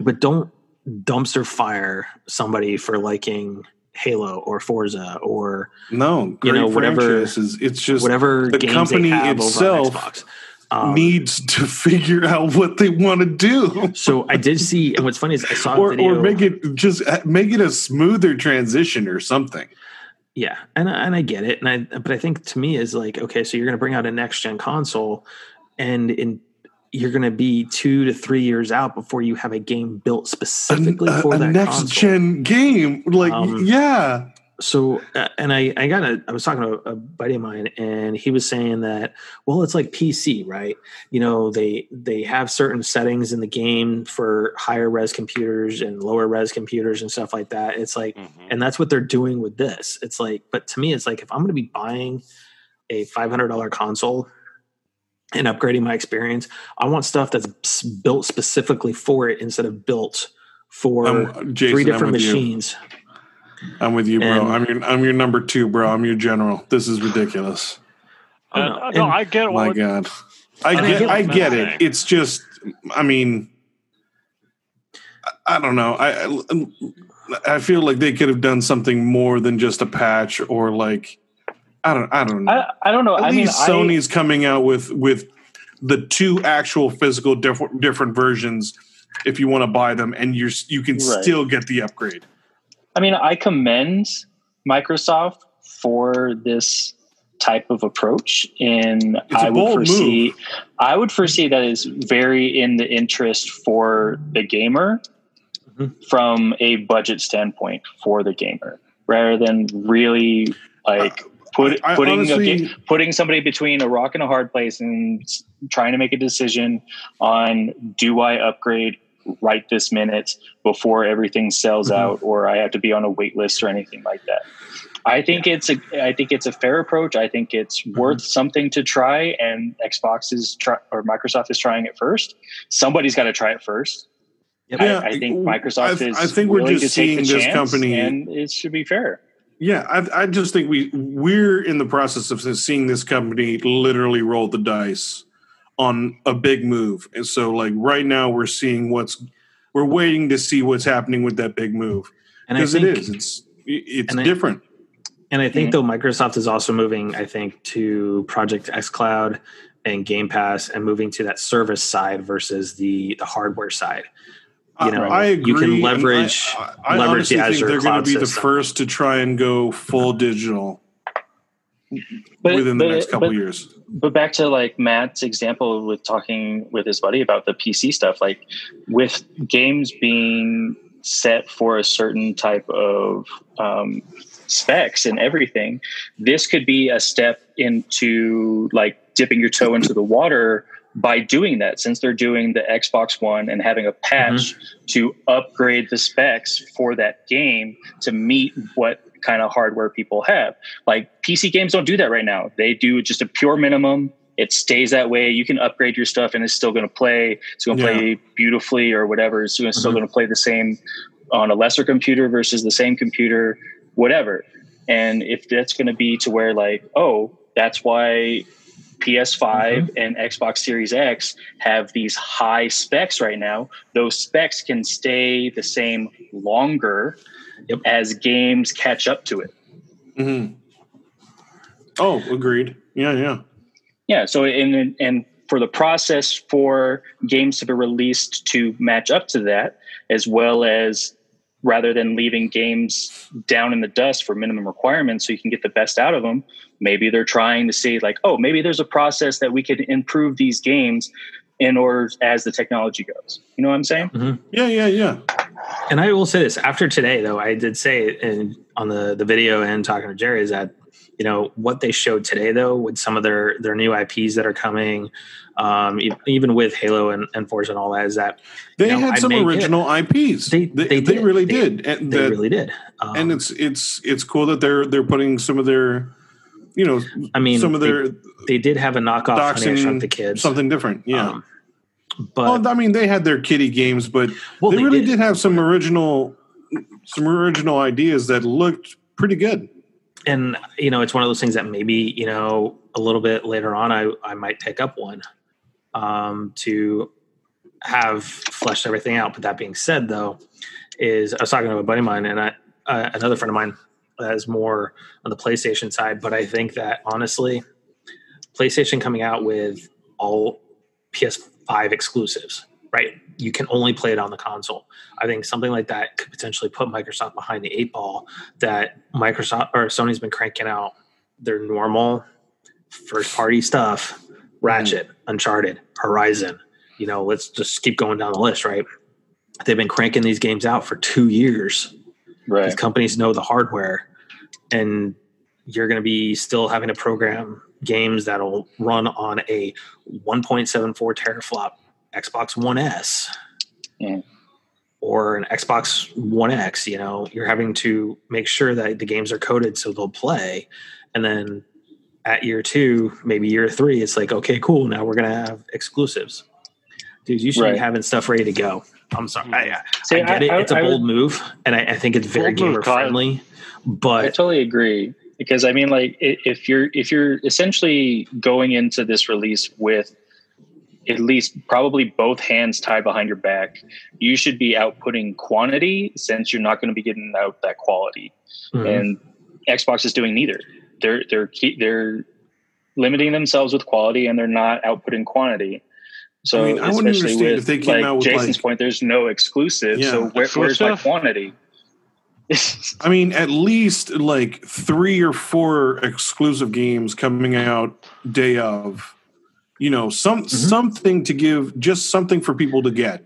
But don't dumpster fire somebody for liking Halo or Forza or No, great know, whatever- franchises. It's just whatever the company itself over on Xbox." Um, needs to [laughs] figure out what they want to do. so I did see, and what's funny is I saw Or, or make it just make it a smoother transition or something. Yeah, and and I get it, and I but I think to me is like okay, so you're going to bring out a next gen console, and in you're going to be two to three years out before you have a game built specifically a- for a that next console. gen game, like Um, yeah, So, uh, and I I got a I was talking to a buddy of mine, and he was saying that well, it's like PC, right? You know, they they have certain settings in the game for higher res computers and lower res computers and stuff like that. It's like Mhm. and that's what they're doing with this it's like but to me it's like if i'm going to be buying a $500 console and upgrading my experience i want stuff that's built specifically for it instead of built for I'm, Jason, three different with you. machines I'm with you, bro. And- I'm your I'm your number two, bro. I'm your general. This is ridiculous. Oh, Uh, no. no, I get it. My what God, I I get get I get it. saying. It's just, I mean, I- I don't know. I I- I feel like they could have done something more than just a patch or like I don't I don't know. I, I don't know. At I mean, least I, Sony's coming out with with the two actual physical different different versions if you want to buy them and you're you can Right. still get the upgrade. I mean, I commend Microsoft for this type of approach. And It's a I would foresee, move. I would foresee that is very in the interest for the gamer Mhm. from a budget standpoint for the gamer, rather than really like put, I- I putting honestly- ga- putting somebody between a rock and a hard place and trying to make a decision on do I upgrade right this minute before everything sells Mhm. out or I have to be on a wait list or anything like that. I think it's a I think it's a fair approach. I think it's worth something to try and Xbox is try or Microsoft is trying it first. Somebody's got to try it first. Yep. I, Yeah, I think Microsoft I- is I think we're just to take the seeing this company- and it should be fair. Yeah, I, I just think we we're in the process of seeing this company literally roll the dice on a big move, and so like right now we're seeing what's we're waiting to see what's happening with that big move and because it is it's it's and I- different. and i think Mhm. though microsoft is also moving i think to project xCloud and game pass and moving to that service side versus the the hardware side you know, I agree. you can leverage- I, I, I leverage the honestly Azure think they're going to be the first to try and go full digital But, within the next couple but- years. but back to like Matt's example with talking with his buddy about the PC stuff, like with games being set for a certain type of um, specs and everything. This could be a step into like dipping your toe into the water by doing that since they're doing the Xbox One and having a patch mm-hmm. to upgrade the specs for that game to meet what kind of hardware people have. Like PC games don't do that right now. They do just a pure minimum. It stays that way. You can upgrade your stuff and it's still going to play. It's going to yeah. play beautifully or whatever. It's mm-hmm. still going to play the same on a lesser computer versus the same computer, whatever. And if that's going to be to where like, oh, that's why PS5 mm-hmm. and Xbox Series X have these high specs right now. Those specs can stay the same longer yep. as games catch up to it. Mm-hmm. Oh, agreed. Yeah, yeah. Yeah. So, and, and for the process for games to be released to match up to that, as well as rather than leaving games down in the dust for minimum requirements so you can get the best out of them maybe they're trying to see like oh maybe there's a process that we could improve these games in order as the technology goes. You know what i'm saying? Mm-hmm. yeah yeah yeah. And i will say this after today though i did say in, on the the video and talking to jerry is that you know what they showed today though with some of their their new ips that are coming um, even with halo and, and forza and all that is that they you know, had some original it. ips they they, they, they really they, did. And they that, really did. um, and it's it's it's cool that they're they're putting some of their you know i mean some of their they, did have a knockoff Honey, the Kids something different yeah um, but well, I mean, they had their kiddie games, but well, they, they, really did. did have some original, some original ideas that looked pretty good and you know, it's one of those things that maybe you know a little bit later on, I I might pick up one um, to have fleshed everything out. But that being said, though, is I was talking to a buddy of mine and I, uh, another friend of mine that is more on the PlayStation side. But I think that honestly, PlayStation coming out with all PS5 exclusives, right? You can only play it on the console. I think something like that could potentially put Microsoft behind the eight ball that Microsoft or Sony's been cranking out their normal first party stuff, Ratchet, mm. Uncharted, Horizon. You know, let's just keep going down the list, right? They've been cranking these games out for two years. Right. These companies know the hardware, and you're going to be still having to program games that'll run on a 1.74 teraflop Xbox One S. Mm or an Xbox One X, you know, you're having to make sure that the games are coded so they'll play. And then at year two, maybe year three, it's like, okay, cool. Now we're going to have exclusives. Dude, you should right. be having stuff ready to go. I'm sorry. I, See, I get it. I, it's a bold move, and I, think it's very gamer friendly. But I totally agree because I mean, like, if you're if you're essentially going into this release with at least probably both hands tied behind your back, you should be outputting quantity since you're not going to be getting out that quality. Mm-hmm. And Xbox is doing neither. They're they're they're limiting themselves with quality and they're not outputting quantity. So I mean, I especially with if they came like out with Jason's like, point, there's no exclusive. Yeah, so where, where's my quantity? [laughs] I mean, at least like three or four exclusive games coming out day of you know some mm-hmm. something to give just something for people to get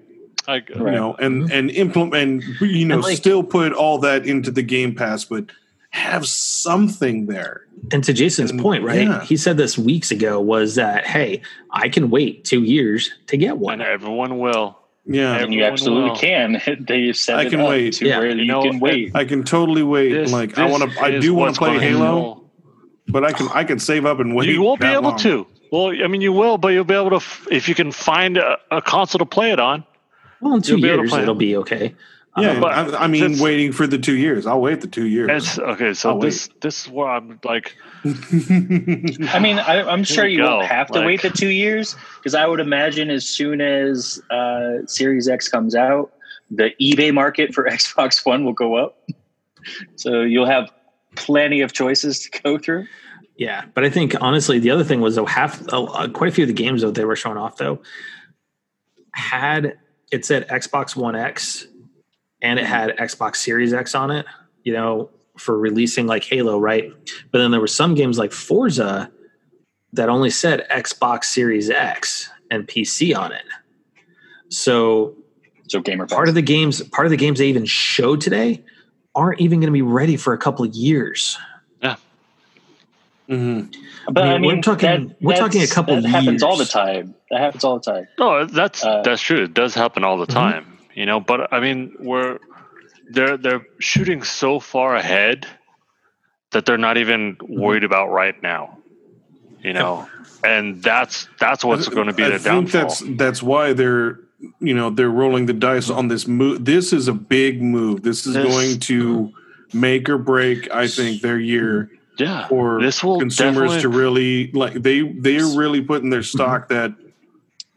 I, you right. know and mm-hmm. and implement and you know and like, still put all that into the game pass but have something there and to jason's and, point right yeah. he said this weeks ago was that hey i can wait two years to get one and everyone will yeah, and you absolutely will. can. [laughs] They said I can wait. yeah, you, you know, can wait. I can totally wait. This, like I want to. I do want to play Halo, but I can. I can save up and wait. You won't be able long. to. Well, I mean, you will, but you'll be able to if you can find a, a console to play it on. Well, in 2 years, it'll be okay. Yeah, um, but I, I mean, waiting for the two years. I'll wait the two years. okay, so I'll this wait. this is where I'm like. I mean, I, am sure you go. won't have to like, wait the two years because I would imagine as soon as uh, Series X comes out, the eBay market for [laughs] Xbox One will go up. So you'll have plenty of choices to go through. Yeah, but I think honestly, the other thing was though half, uh, quite a few of the games that they were showing off though had it said Xbox One X and it had Xbox Series X on it. You know, for releasing like Halo, right? But then there were some games like Forza that only said Xbox Series X and PC on it. So So Gamer part of the games part of the games they even showed today aren't even going to be ready for a couple of years. Yeah. Mm-hmm. but I I mean, we're talking- that- we're talking a that's- couple That happens all the time. That happens all the time. No, that's Uh, that's true. It does happen all the Mhm. time, you know. But I mean, we're they're they're shooting so far ahead that they're not even worried about right now, you know. And that's that's what's going to be I the think downfall. that's that's why they're you know they're rolling the dice on this move. This is a big move. This is This- going to make or break. I think their year yeah, for this will consumers to really like they they're really putting their stock that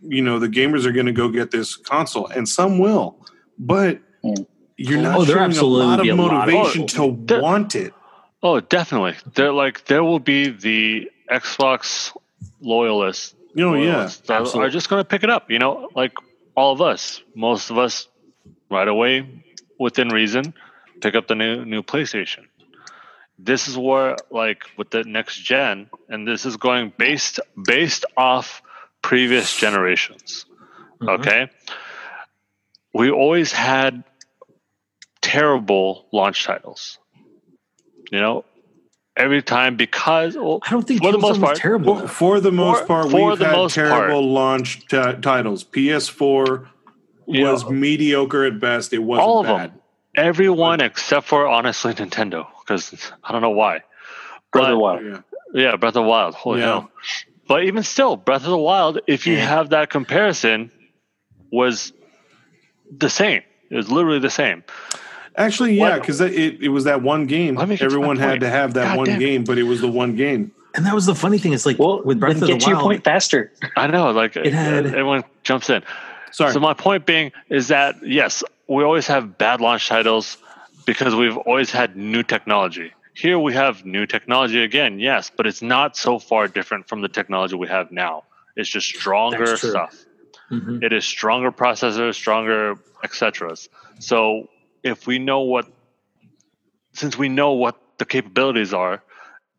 you know the gamers are going to go get this console and some will, but Mm. you're not Oh, showing a lot of be a lot of motivation to There- want it. Oh, definitely. There like there will be the Xbox loyalists You know, yeah. loyalists that are just going to pick it up. You know, like all of us, most of us, right away, within reason, pick up the new new PlayStation. This is where, like, with the next gen, and this is going based based off previous generations. Mhm. Okay, we always had terrible launch titles. You know, every time because well, I don't think For the most part- terrible. Well, for the most For- part, for we've the had most terrible part. launch t- titles. PS4 you know, was mediocre at best. It wasn't all of bad. them. Everyone except for honestly Nintendo, because I don't know why. Breath of Wild. Yeah. Yeah, Breath of Wild. Holy Yeah. hell! But even still, Breath of the Wild, if you have that comparison, was the same. It was literally the same. Actually, yeah, because it, it was that one game. Let to Everyone had point. to have that God one damn it. game, but it was the one game. and that was the funny thing. It's like Well, with Breath then of get the to your Wild. point faster. I know, like It had- uh, everyone jumps in. Sorry. So my point being is that yes, we always have bad launch titles because we've always had new technology. Here we have new technology again, yes, but it's not so far different from the technology we have now. It's just stronger stuff. Mhm. It is stronger processors, stronger etc. So if we know what, since we know what the capabilities are,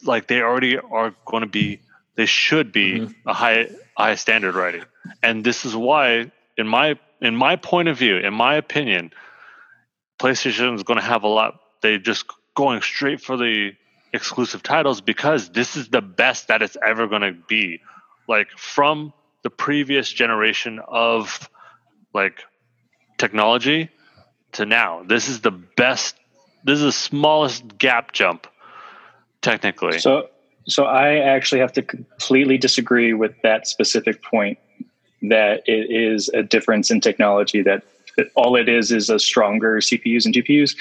like they already are going to be, they should be Mhm. a high high standard already. And this is why, in my in my point of view, in my opinion, PlayStation is going to have a lot. They just going straight for the exclusive titles because this is the best that it's ever going to be. Like from the previous generation of like technology to now, this is the best. This is the smallest gap jump, technically. So, so I actually have to completely disagree with that specific point. That it is a difference in technology. That, all it is is a stronger CPUs and GPUs.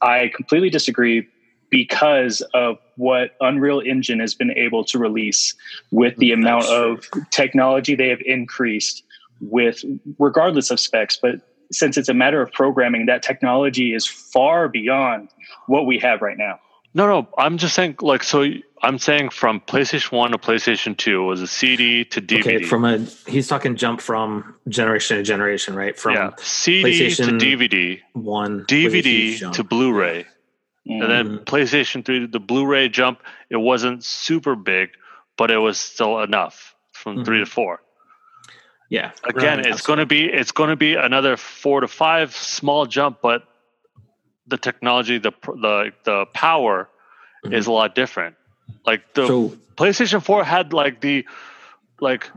I completely disagree because of what Unreal Engine has been able to release with the amount That's of technology they have increased with regardless of specs but since it's a matter of programming that technology is far beyond what we have right now No, no, I'm just saying, like, so I'm saying from PlayStation 1 to PlayStation 2 was a CD to DVD. Okay, from a he's talking jump from generation to generation, right? From yeah, CD to DVD, one was a huge DVD to Blu ray. And then Mhm. PlayStation 3, the Blu ray jump, it wasn't super big, but it was still enough from 3 to 4. yeah, Again, Right. it's going to be it's going to be another 4 to 5 small jump, but the technology, the the the power Mhm. is a lot different. Like the so PlayStation 4 had like the like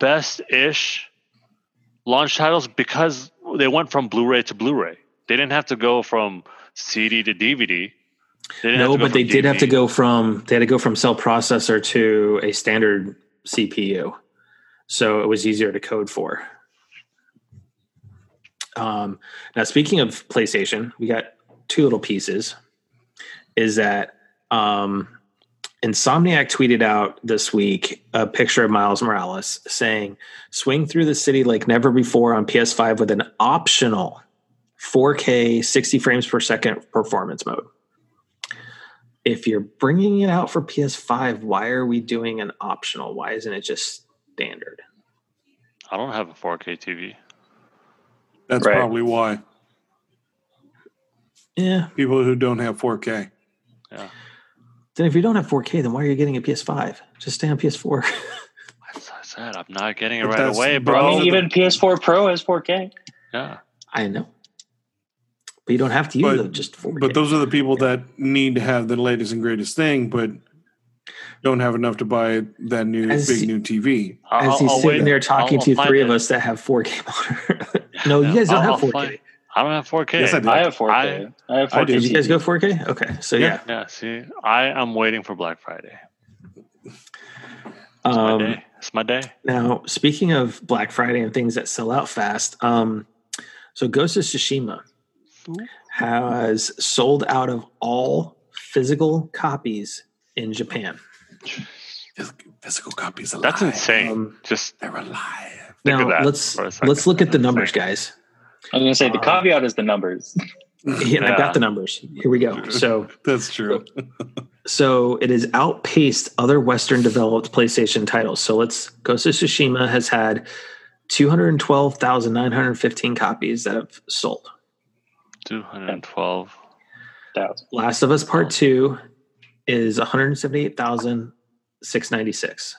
best ish launch titles because they went from Blu-ray to Blu-ray. They didn't have to go from CD to DVD. They didn't have no, but they did have to go from they had to go from cell processor to a standard CPU, so it was easier to code for. Um, now, speaking of PlayStation, we got two little pieces. Is that um, Insomniac tweeted out this week a picture of Miles Morales saying, "Swing through the city like never before on PS5 with an optional 4K 60 frames per second performance mode." If you're bringing it out for PS5, why are we doing an optional? Why isn't it just standard? I don't have a 4K TV. That's Right. probably why Yeah. people who don't have 4K. Yeah. Then if you don't have 4K, then why are you getting a PS5? Just stay on PS4. As [laughs] I said, I'm not getting it But right away, bro. I mean, even PS4 Pro has 4K. yeah. I know. But you don't have to use But- them just 4K. But those are the people that need to have the latest and greatest thing, but don't have enough to buy that new As big he- new TV. I'll, As he's I'll sitting wait- there talking I'll- to I'll find three of it. us that have 4K monitor. [laughs] no, you guys don't I'll- have 4K. find- I don't have 4K. Yes, I do. I have 4K. I- I, have 4K. I do. Did you guys go 4K? Okay, so Yeah. yeah. Yeah, see, I am waiting for Black Friday. It's Um, my day. It's my day. Now, speaking of Black Friday and things that sell out fast, um, so Ghost of Tsushima has sold out of all physical copies in Japan. Physical copies alive. That's insane. Um, Just They're alive. Think of now that let's for a second. let's look at the numbers, guys. I was gonna say the Uh, caveat is the numbers. [laughs] Yeah, I Yeah. got the numbers. Here we go. So [laughs] That's true. so it has outpaced other Western developed PlayStation titles. So let's Ghost of Tsushima has had 212,915 copies that have sold. 212. Last of Us Part 2 is 178,696.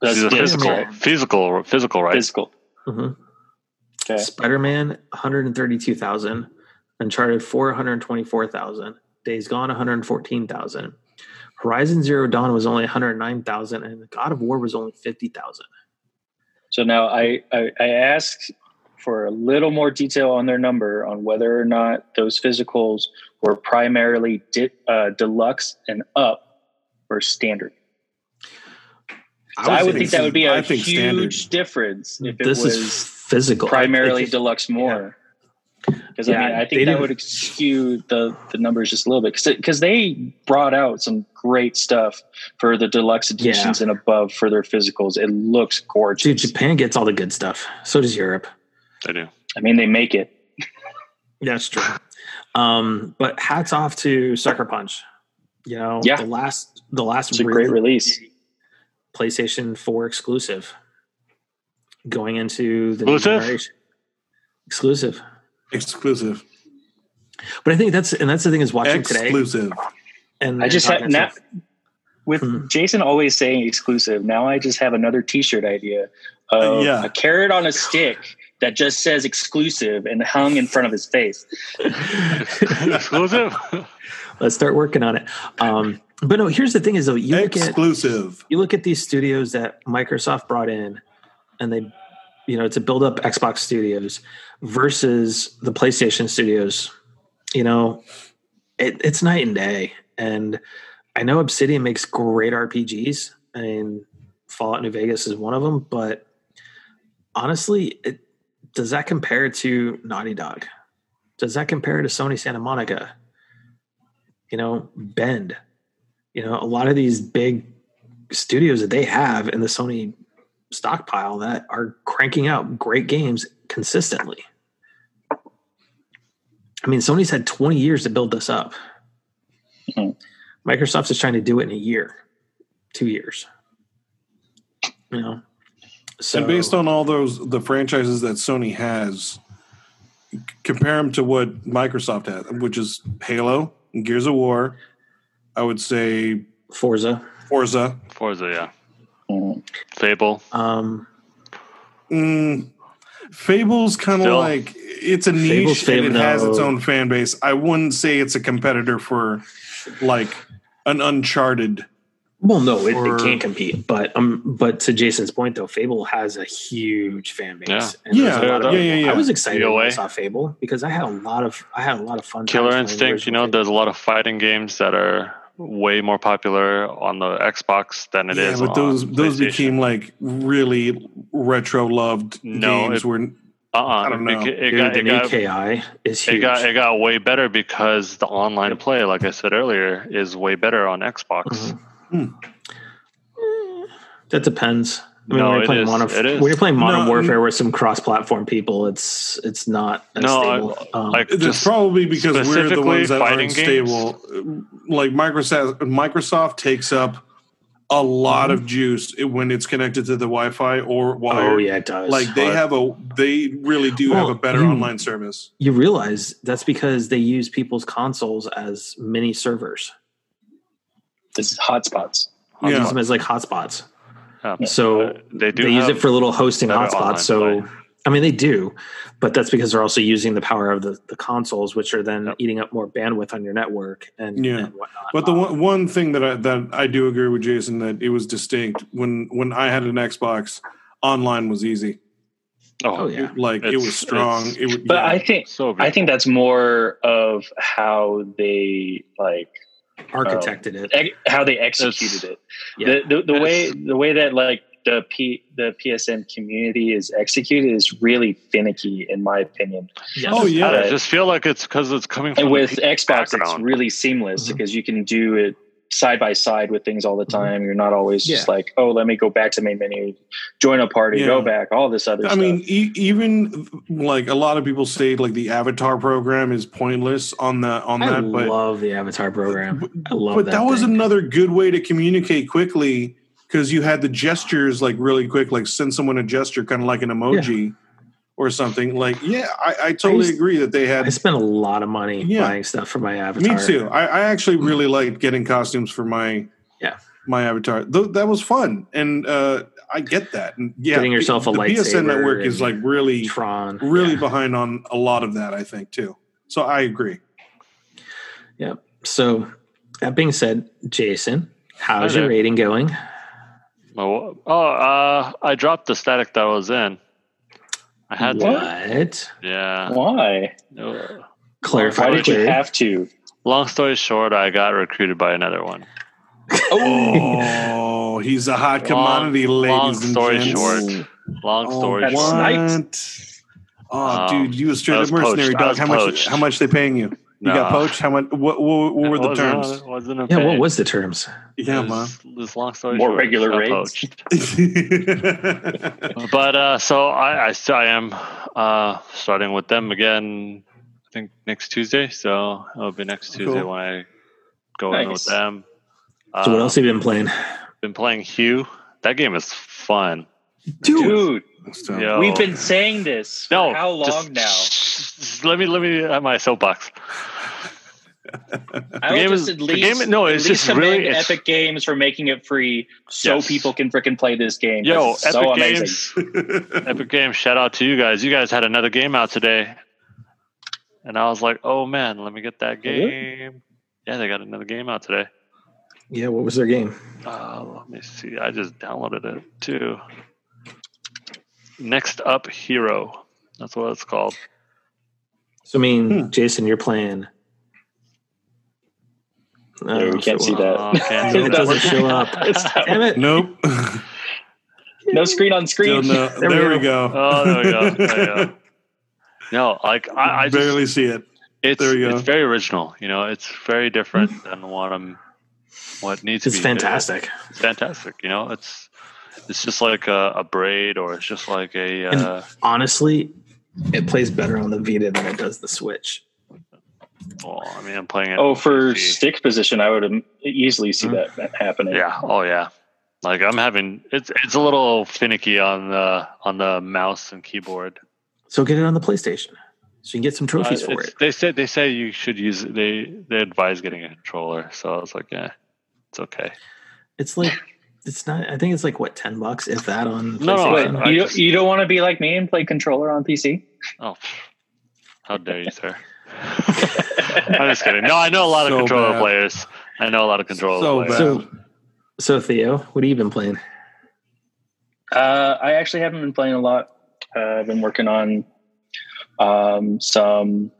That's These are yeah, physical, physical, physical, right? Physical. Mm-hmm. Okay. Spider Man, 132,000. Uncharted 4, 124,000. Days Gone, 114,000. Horizon Zero Dawn was only 109,000. And God of War was only 50,000. So now I, I I asked for a little more detail on their number on whether or not those physicals were primarily di- uh, deluxe and up or standard. So I would think that would be a huge standard. difference if it This was is physical. primarily It's- deluxe more. Because Yeah, I mean, I think that would skew the, the numbers just a little bit. Because they brought out some great stuff for the deluxe editions and above for their physicals. It looks gorgeous. Dude, Japan gets all the good stuff. So does Europe. They do. I mean, they make it. That's true. Um, but hats off to Sucker Punch. You know, Yeah. the last the last It's a great release. PlayStation 4 exclusive going into the new Exclusive? generation. Exclusive. Exclusive. But I think that's and that's the thing is watching today. Exclusive. And I just and have now with Mhm. Jason always saying exclusive. Now I just have another T-shirt idea of Uh, yeah. a carrot on a stick that just says exclusive and hung in front of his face. [laughs] Exclusive? [laughs] Let's start working on it. Um, but no, here's the thing: is though you look at Exclusive. you look at these studios that Microsoft brought in, and they, you know, to build up Xbox studios versus the PlayStation studios. You know, it, it's night and day. And I know Obsidian makes great RPGs, and Fallout New Vegas is one of them. But honestly, it, does that compare to Naughty Dog? Does that compare to Sony Santa Monica? You know, Bend. You know, a lot of these big studios that they have in the Sony stockpile that are cranking out great games consistently. I mean, Sony's had 20 years to build this up. Mhm. Microsoft's just trying to do it in a year, two years. You know, so and based on all those the franchises that Sony has, compare them to what Microsoft has, which is Halo, Gears of War. I would say Forza, Forza. Forza, yeah. Mm. Fable. um, Mm, Fable's kind of like it's a niche Fable's and it Fable, has its own fan base. I wouldn't say it's a competitor for like an Uncharted. Well, no, it, Or- it can't compete. But um, but to Jason's point, though, Fable has a huge fan base. Yeah. And there's a Yeah, of- yeah, yeah, yeah. I was excited when I saw Fable because I had a lot of I had a lot of fun. Killer playing Instinct, you know, Fable. there's a lot of fighting games that are way more popular on the Xbox than it yeah, is but those on those PlayStation. became like really retro loved No, games. it- where uh-uh. I don't know. It, it Dude, got, the it, got, KI is huge. it got it got way better because the online play, like I said earlier, is way better on Xbox. Mhm. That depends. I mean, No, when you're it playing is. Modern, It is. when you're playing Modern No, Warfare with some cross-platform people, it's it's not as No, stable. um, like It's probably because we're the ones that aren't stable. Like Microsoft, Microsoft takes up a lot of juice when it's connected to the Wi-Fi or wired. oh yeah, it does. Like they But- have a, they really do have a better you- online service. you realize that's because they use people's consoles as mini servers. This is hotspots. They Yeah. use them as like hotspots. yeah, So uh, they do they use it for little hosting hotspots. So play. I mean, they do, but that's because they're also using the power of the, the consoles, which are then Yep. eating up more bandwidth on your network and, Yeah. and whatnot. But the Um, one, one thing that I that I do agree with Jason that it was distinct when when I had an Xbox, online was easy. oh yeah, Like it was strong. It was, But yeah. I think So. I think that's more of how they like architected it. ex- how they executed it. Yeah. The the, the way the way that like the P the PSN community is executed is really finicky in my opinion. Yes. Oh, yeah. I just feel like it's because it's coming from And with pe- Xbox, it's really seamless Mhm. because you can do it side by side with things all the Mhm. time. You're not always just like, oh, let me go back to main menu, join a party, Yeah. go back, all this other I stuff. mean, e- even like a lot of people say, like the Avatar program is pointless on the on I that, but I love the Avatar program. I love but that. that, was thing. another good way to communicate quickly because you had the gestures like really quick, like send someone a gesture, kind of like an emoji or something. Like, yeah, I, I totally used- agree that they had. I had. spent a lot of money Yeah. buying stuff for my Avatar. Me too. I, I actually really liked getting costumes for my Yeah. my avatar. Th- that was fun, and uh, I get that. And yeah, Getting yourself a the PSN lightsaber network is like really Tron. really Yeah. behind on a lot of that. I think too. So I agree. yeah. So that being said, Jason, how's your rating going? Oh, oh, uh, I dropped the static that I was in. I had to. What? Yeah. Why? Uh, Clarify. Why did you have to? Long story short, I got recruited by another one. Oh, he's a hot commodity, Long- long ladies and story gents. short. Long Oh, story that's short. sniped. Oh, Um, dude, you a straight up mercenary poached. Dog. was How much? poached. How much they paying you? You got poached. How much? What? What, what were the terms? it Wasn't a Yeah. pay. What was the terms? Yeah, It man. was- This long story More short, regular got rates. poached. [laughs] But uh, so I, I still I am uh, starting with them again. I think next Tuesday. So it'll be next Tuesday Cool. when I go in with them. So what Uh, else have you been playing? Been playing Hue. That game is fun. Dude, So- Yo. we've been saying this for No, how long just- now? just [laughs] let me let me have my soapbox. [laughs] I will game just is- at least, game- no, at it's least just really- it's- Epic Games for making it free so Yes. people can freaking play this game. Yo, That's so Epic. Games, [laughs] Epic Games. Shout out to you guys. You guys had another game out today, and I was like, oh man, let me get that game. Yeah, they got another game out today. Yeah. What was their game? Uh, let me see. I just downloaded it too. Next up, Hero. That's what it's called. So I mean, Hmm. Jason, you're playing. I Yeah, don't we can't see that. Oh, can't [laughs] It doesn't show up. [laughs] Damn it! nope. [laughs] no screen on screen. no. There There, we we go. Oh, there we go. There we go. No, like I, I just, barely see it. it's there you go. it's very original. You know, it's very different than what I'm, what needs It's to be. It's fantastic. It's fantastic. You know, it's it's just like a, a braid, or it's just like a. Uh, Honestly, it plays better on the Vita than it does the Switch. well, I mean, I'm playing it. Oh, for PC. stick position, I would easily see that, that happening. Yeah. Oh, yeah. Like I'm having it's it's a little finicky on the on the mouse and keyboard. So get it on the PlayStation, so you can get some trophies Uh, for it. They said they say you should use they they advise getting a controller. So I was like, yeah, it's okay. It's like it's not. I think it's like what ten bucks, if that, on No, no, Wait, I you, just- you don't want to be like me and play controller on PC? Oh, how dare you, sir? [laughs] I'm just kidding. No, I know a lot of controller bad. players. I know a lot of controller So players. So, so Theo, what have you been playing? Uh, I actually haven't been playing a lot. Uh, I've been working on um, some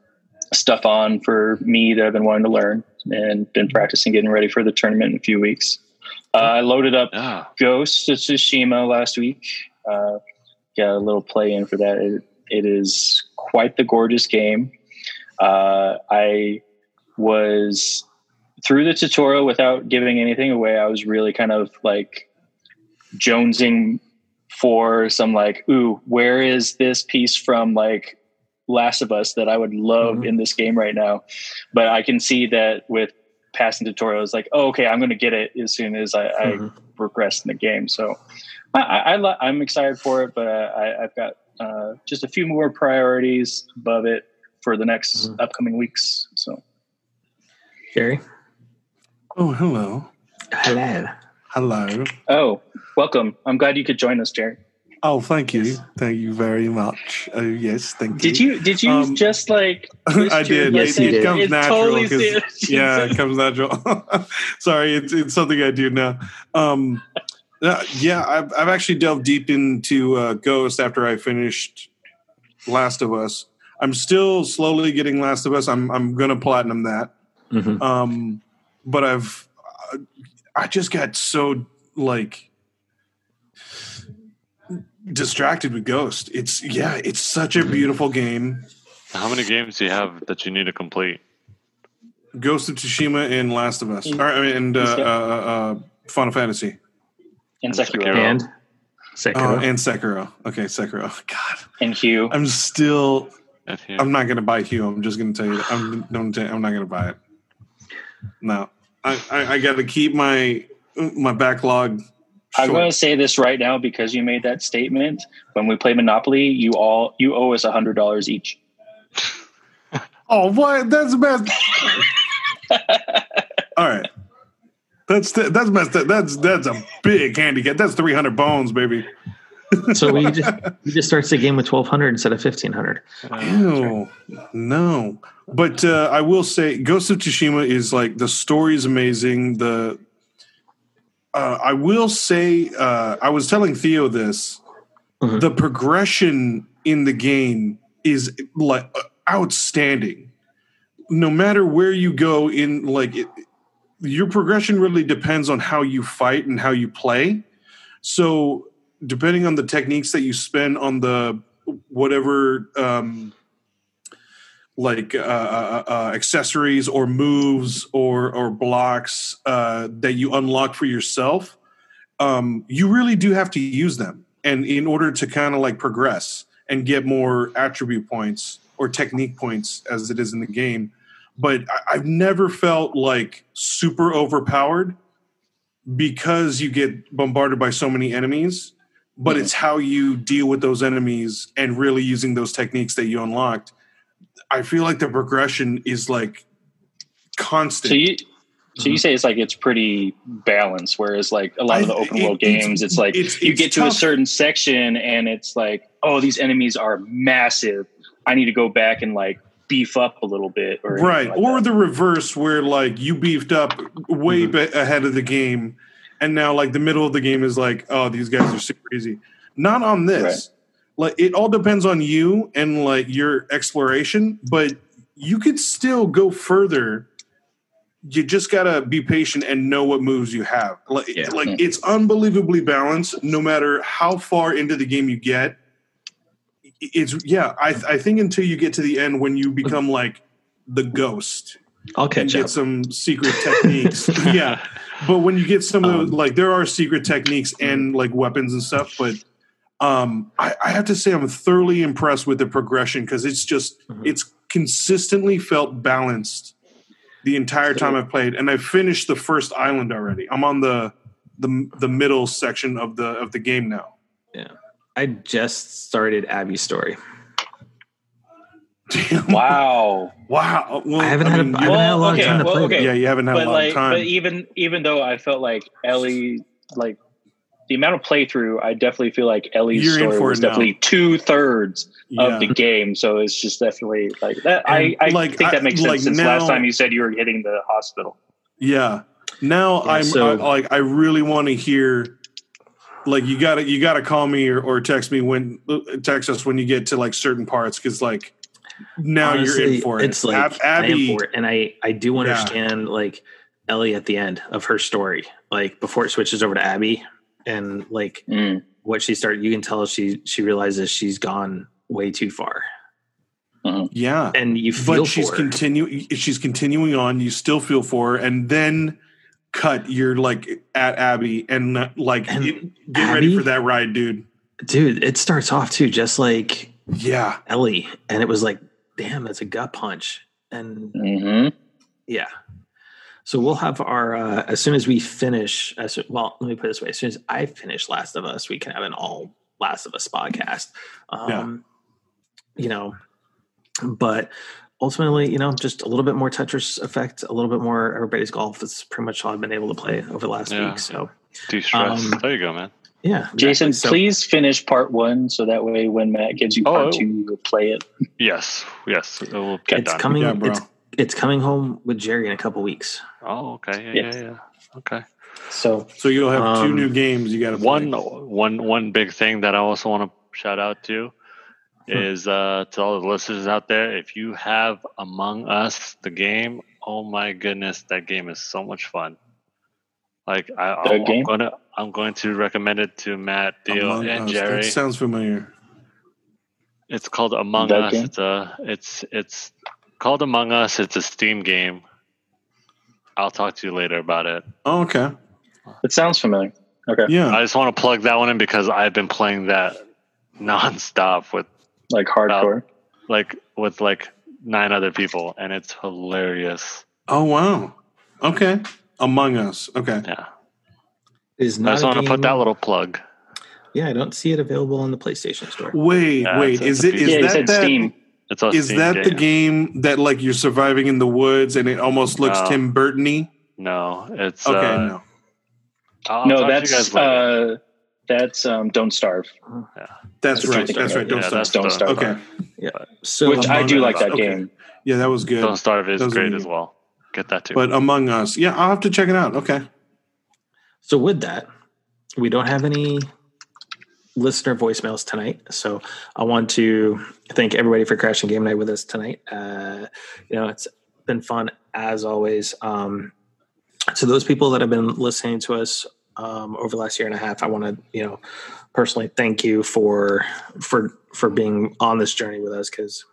stuff on for me that I've been wanting to learn and been practicing getting ready for the tournament in a few weeks. Uh, I loaded up Yeah. Ghost of Tsushima last week. Uh, got a little play in for that. It, it is quite the gorgeous game. Uh, I was through the tutorial without giving anything away. I was really kind of like jonesing for some like, ooh, where is this piece from like Last of Us that I would love Mhm. in this game right now? But I can see that with passing tutorials, like, oh, okay, I'm going to get it as soon as I, I Mhm. progress in the game. So I, I, I, I'm excited for it, but uh, I, I've got uh, just a few more priorities above it for the next Mhm. upcoming weeks. So Jerry. Oh, hello, hello. hello. oh, welcome. I'm glad you could join us, Jerry. Oh, thank you, thank you very much. Oh yes, thank you. Did you did you Um, just like [laughs] I did. Yes, it, you it did. comes It's natural. totally 'cause- serious. yeah, [laughs] it comes natural. [laughs] Sorry, it's it's something I do now. Um, uh, yeah, I've I've actually delved deep into uh, Ghost after I finished Last of Us. I'm still slowly getting Last of Us. I'm I'm gonna platinum that. Mhm. Um, but I've uh, I just got so like distracted with Ghost. It's yeah, it's such a beautiful game. How many games do you have that you need to complete? Ghost of Tsushima and Last of Us, or, I mean, and uh, uh, uh, Final Fantasy, and And Sekiro Sekiro. And uh, Sekiro. and Sekiro. Okay, Sekiro. [laughs] God, and Hue. I'm still. If I'm not gonna buy Hue. I'm just gonna tell you. That. I'm. Don't. Tell, I'm not gonna buy it. No, I. I, I got to keep my my backlog. I'm going to say this right now because you made that statement. When we play Monopoly, you all you owe us a hundred dollars each. [laughs] Oh, what? That's the best. [laughs] All right. That's the, that's best. That's that's a big handicap. That's three hundred bones, baby. so we [laughs] just we just starts the game with twelve hundred instead of fifteen hundred. Ew, no. But uh, I will say, Ghost of Tsushima is like the story is amazing. The uh, I will say, uh, I was telling Theo this. Mhm. The progression in the game is like outstanding. No matter where you go in, like it, your progression really depends on how you fight and how you play. So depending on the techniques that you spend on the whatever um, like uh, uh, uh, accessories or moves or or blocks uh, that you unlock for yourself, um, you really do have to use them, and in order to kind of like progress and get more attribute points or technique points as it is in the game. But I, I've never felt like super overpowered because you get bombarded by so many enemies but Mhm. it's how you deal with those enemies and really using those techniques that you unlocked. I feel like the progression is like constant. So you so you say it's like it's pretty balanced, whereas like a lot of the I- open it- world games, it's, like it's- you it's get to a certain section and it's like, oh, these enemies are massive. I need to go back and like beef up a little bit, or right. like or that. the reverse where like you beefed up way Mm-hmm. be- ahead of the game and now like the middle of the game is like, oh, these guys are super easy. Not on this. Right. Like it all depends on you and like your exploration, but you could still go further. You just gotta be patient and know what moves you have. Like, Yeah. like it's unbelievably balanced. No matter how far into the game you get, it's yeah. I I think until you get to the end when you become like the ghost, I'll catch get up. some secret techniques. [laughs] yeah, but when you get some of Um, the like, there are secret techniques and like weapons and stuff. But um, I, I have to say, I'm thoroughly impressed with the progression because it's just Mhm. it's consistently felt balanced the entire time I've played, and I've finished the first island already. I'm on the the the middle section of the of the game now. Yeah, I just started Abby's story. Damn. [laughs] wow. Wow. Well, I haven't had a- mean, I haven't had a Well, lot of time to well, play. okay. yeah, you haven't had a But lot like, of time. but even even though I felt like Ellie, like the amount of playthrough, I definitely feel like Ellie's You're story for was definitely two thirds yeah. of the game. So it's just definitely like that. I, And, I like, think that makes sense like since now- last time you said you were hitting the hospital. Yeah. Now Yeah, I'm so- I, like I really want to hear like you got to you got to call me or, or text me when text us when you get to like certain parts cuz like now you're in for it. It's like Ab- I am Abby for it, and I I do Yeah. understand like Ellie at the end of her story, like before it switches over to Abby, and like Mm. what she started. You can tell she she realizes she's gone way too far, yeah. and you feel But she's for her. continuing she's continuing on, you still feel for her and then cut you're like at Abby and like And get, get ready for that ride, dude. dude. It starts off too, just like Yeah. Ellie, and it was like, damn, that's a gut punch, and hmm Yeah. So we'll have our uh, as soon as we finish. As well, let me put it this way: as soon as I finish Last of Us, we can have an all Last of Us podcast. Um, You know, but ultimately, you know, just a little bit more Tetris effect, a little bit more everybody's golf. That's pretty much all I've been able to play over the last Yeah. week. So De-stress. Um, there you go, man. Yeah, Jason, exactly. So- please finish part one so that way when Matt gives you part Oh. two, you'll play it. Yes, yes, it will get It's done. coming. Yeah, bro. it's it's coming home with Jerry in a couple weeks. Oh, okay, yeah, Yes. yeah, yeah. Okay. So So you'll have two Um, new games you got to One, one, one big thing that I also want to shout out to is uh, to all the listeners out there. If you have Among Us, the game, oh my goodness, that game is so much fun. Like I, The I'm, gonna, I'm going to recommend it to Matt, Theo, and Jerry. That sounds familiar. It's called Among That Us. game? It's a it's it's called Among Us. It's a Steam game. I'll talk to you later about it. Oh, okay. It sounds familiar. Okay. Yeah. I just want to plug that one in because I've been playing that [laughs] nonstop with Like hardcore. like with like nine other people, and it's hilarious. oh, wow. Okay. Among Us. Okay. Yeah, is I just a want to put that little plug. Yeah, I don't see it available on the PlayStation Store. Wait, Yeah, wait. it's a- Is it's it yeah, he that said that Steam. It's a is Steam that the game. game that like you're surviving in the woods and it almost looks No. Tim Burton-y? No, it's Okay, uh, no. I'll no, talk to you that's uh, that's um, Don't Starve, That's That's what right. you're That's of. right. Don't Yeah, stop. that's Don't Starve. Okay. Yeah. So which I Among do like that Okay. game. Yeah, that was good. Don't Starve is great as well. Get that too. But Among Us, yeah, I'll have to check it out. Okay. So with that, we don't have any listener voicemails tonight. So I want to thank everybody for crashing game night with us tonight. Uh, you know, it's been fun as always. Um, so those people that have been listening to us um, over the last year and a half, I want to, you know, personally thank you for for for being on this journey with us because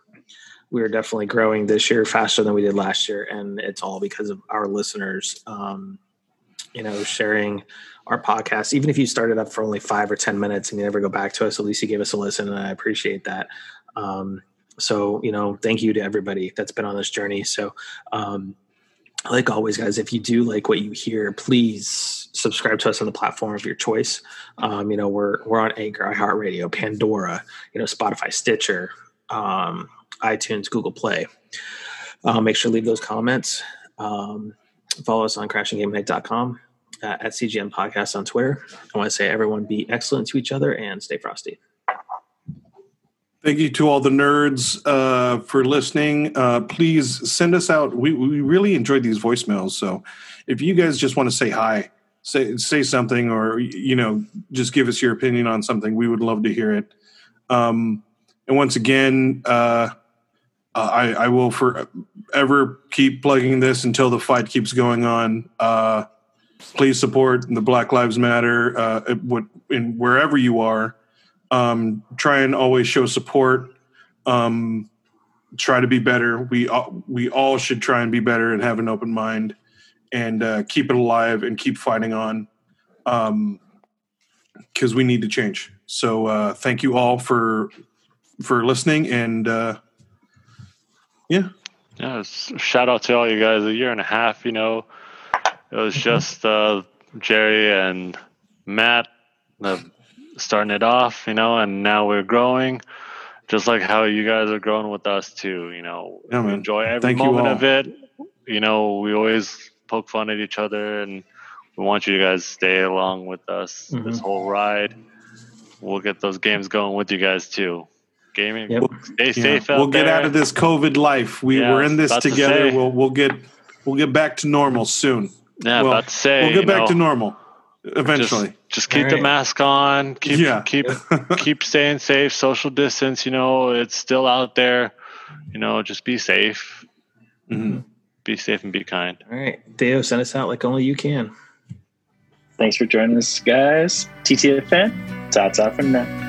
we are definitely growing this year faster than we did last year, and it's all because of our listeners. Um, you know, sharing our podcast. Even if you started up for only five or ten minutes and you never go back to us, at least you gave us a listen, and I appreciate that. Um, so, you know, thank you to everybody that's been on this journey. So, um, like always, guys, if you do like what you hear, please subscribe to us on the platform of your choice. Um, you know, we're we're on Anchor, iHeartRadio, Pandora, you know, Spotify, Stitcher, um, iTunes, Google Play. Uh, make sure to leave those comments. Um, follow us on crashinggamenight.com uh, at CGN Podcast on Twitter. I want to say, everyone, be excellent to each other and stay frosty. Thank you to all the nerds uh, for listening. Uh, please send us out. We, we really enjoyed these voicemails. So if you guys just want to say hi, say say something, or you know, just give us your opinion on something, we would love to hear it. Um, and once again, uh, uh, I, I will forever keep plugging this until the fight keeps going on. Uh, please support the Black Lives Matter uh, what, in wherever you are um, try and always show support. Um, try to be better. We all, we all should try and be better and have an open mind and uh, keep it alive and keep fighting on because we need to change. So uh, thank you all for for listening and uh, yeah, Yeah, shout out to all you guys. A year and a half, you know, it was just uh, Jerry and Matt uh, starting it off, you know, and now we're growing, just like how you guys are growing with us too. You know, Yeah, we man. enjoy every Thank you moment of it. You know, we always poke fun at each other, and we want you guys to stay along with us this Mhm. whole ride. We'll get those games going with you guys too. Gaming, Yep. stay yeah. safe out we'll get out of this COVID life. We Yeah, we're in this about to together. We'll we'll get we'll get back to normal soon. Yeah, Well, about to say. we'll get back know, to normal eventually. Just, just keep All the mask on. Keep Yeah. keep [laughs] keep staying safe. Social distance. You know, it's still out there. You know, just be safe. Mhm. Be safe and be kind. All right. Theo, send us out like only you can. Thanks for joining us, guys. TTFN. Ta ta for now.